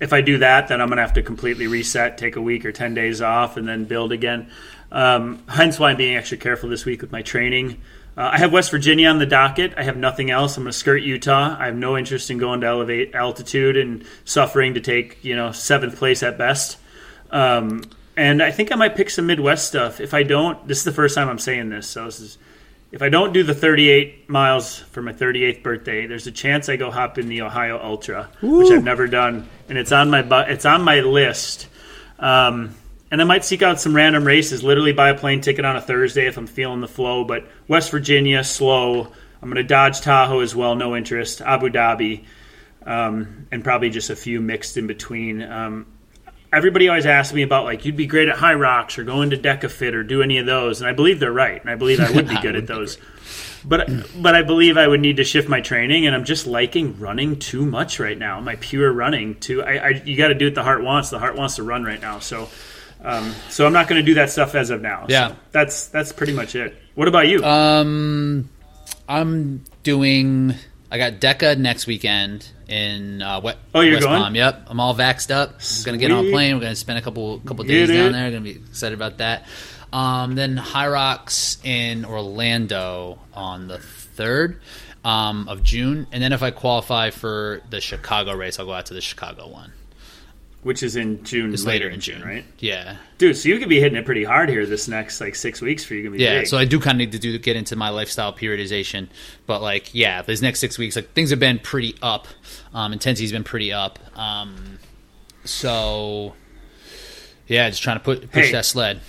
if I do that, then I'm going to have to completely reset, take a week or 10 days off, and then build again. Um, hence why I'm being extra careful this week with my training. Uh, I have West Virginia on the docket. I have nothing else. I'm going to skirt Utah. I have no interest in going to elevate altitude and suffering to take you know seventh place at best. Um, and I think I might pick some Midwest stuff. If I don't, this is the first time I'm saying this, so this is if I don't do the 38 miles for my 38th birthday, there's a chance I go hop in the Ohio Ultra, which I've never done, and it's on my bu- it's on my list. Um, and I might seek out some random races. Literally buy a plane ticket on a Thursday if I'm feeling the flow. But West Virginia, slow. I'm going to dodge Tahoe as well, no interest. Abu Dhabi, um, and probably just a few mixed in between. Um, everybody always asks me about like you'd be great at Hyrox or going to DEKA FIT or do any of those, and I believe they're right, and I believe I would be (laughs) good at those. But but I believe I would need to shift my training, and I'm just liking running too much right now. My pure running too. I, I you got to do what the heart wants. The heart wants to run right now, so. Um, so I'm not going to do that stuff as of now. Yeah. So that's that's pretty much it. What about you? Um, I'm doing. I got DEKA next weekend in uh, West, Oh, you're West going? Palm. Yep, I'm all vaxxed up. I'm gonna get on a plane. We're gonna spend a couple couple Get days down it. there. Gonna be excited about that. Um, then Hyrox in Orlando on the third um, of June, and then if I qualify for the Chicago race, I'll go out to the Chicago one. Which is in June. It's later in June, right? Yeah, Dude, so you could be hitting it pretty hard here this next like six weeks for you. Gonna be Yeah, big. so I do kind of need to do get into my lifestyle periodization, but like, yeah, these next six weeks, like things have been pretty up. Um, intensity's been pretty up. Um, so yeah, just trying to put push Hey. that sled.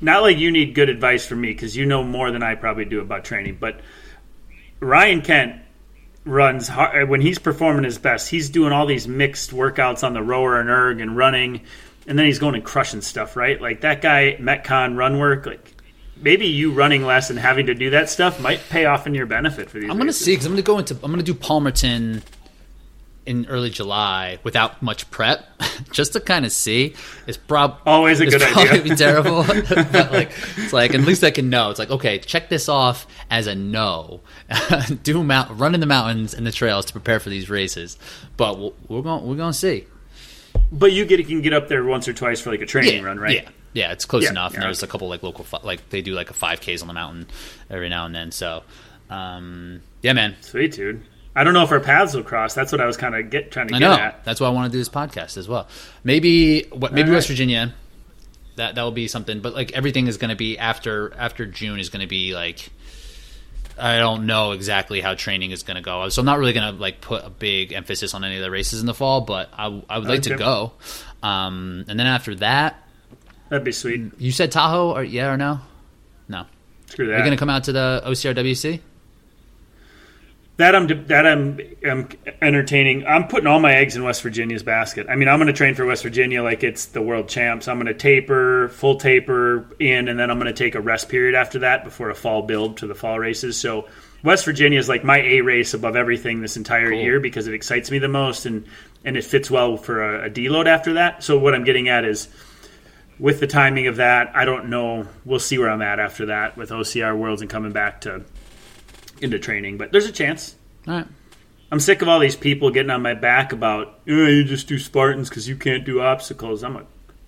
not like you need good advice from me because you know more than I probably do about training. But Ryan Kent runs hard, uh, when he's performing his best. He's doing all these mixed workouts on the rower and erg and running, and then he's going and crushing stuff. Right, like that guy Metcon run work. Like maybe you running less and having to do that stuff might pay off in your benefit for these. I'm gonna races. see because I'm gonna go into I'm gonna do Palmerton in early July without much prep, (laughs) just to kind of see. It's prob Always a good probably idea. Be terrible, (laughs) (laughs) but like it's like at least I can know. It's like okay, check this off as a no. do mount run in the mountains and the trails to prepare for these races, but we'll, we're going we're going to see. But you get can get up there once or twice for like a training yeah, run, right? Yeah, yeah, it's close Yeah, enough. And there's a couple like local like they do like a five Ks on the mountain every now and then. So um, yeah, man. Sweet dude. I don't know if our paths will cross. That's what I was kind of get trying to I get know. at. That's why I want to do this podcast as well. Maybe what? Maybe right. West Virginia. That that will be something. But like everything is going to be after after June is going to be like. I don't know exactly how training is going to go, so I'm not really going to like put a big emphasis on any of the races in the fall. But I, I would like to go. Um, and then after that, That'd be sweet. you said Tahoe, or yeah or no? No. Screw that. Are you going to come out to the OCRWC? That I'm that I'm, I'm entertaining. I'm putting all my eggs in West Virginia's basket. I mean, I'm going to train for West Virginia like it's the world champs. I'm going to taper, full taper in, and then I'm going to take a rest period after that before a fall build to the fall races. So West Virginia is like my A race above everything this entire Cool. year because it excites me the most and and it fits well for a, a deload after that. So what I'm getting at is with the timing of that, I don't know. We'll see where I'm at after that with OCR Worlds and coming back to into training. But there's a chance. All right. I'm sick of all these people getting on my back about oh, you just do Spartans because you can't do obstacles. I'm gonna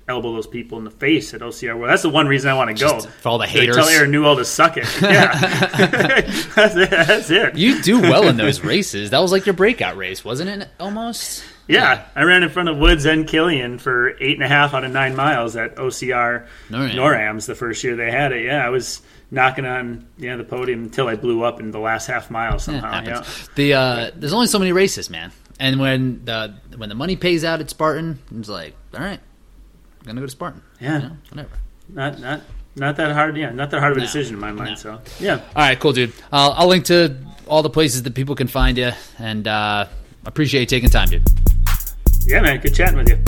elbow those people in the face at OCR World. That's the one reason I want to go. For all the haters. tell Aaron Newell to suck it. (laughs) Yeah, (laughs) that's it. That's it. You do well in those races. That was like your breakout race, wasn't it? Almost. Yeah, I ran in front of Woods and Killian for eight and a half out of nine miles at OCR Noram. NORAMs the first year they had it. Yeah, I was knocking on yeah the podium until I blew up in the last half mile somehow. happens. Yeah. The uh, there's only so many races, man. And when the when the money pays out at Spartan, it's like, all right, I'm gonna go to Spartan. Yeah. You know, whatever. Not not not that hard. Yeah, not that hard of a No, decision in my mind. no. So yeah, All right, cool, dude. I'll, I'll link to all the places that people can find you, and uh, appreciate you taking time, dude. yeah, man. Good chatting with you.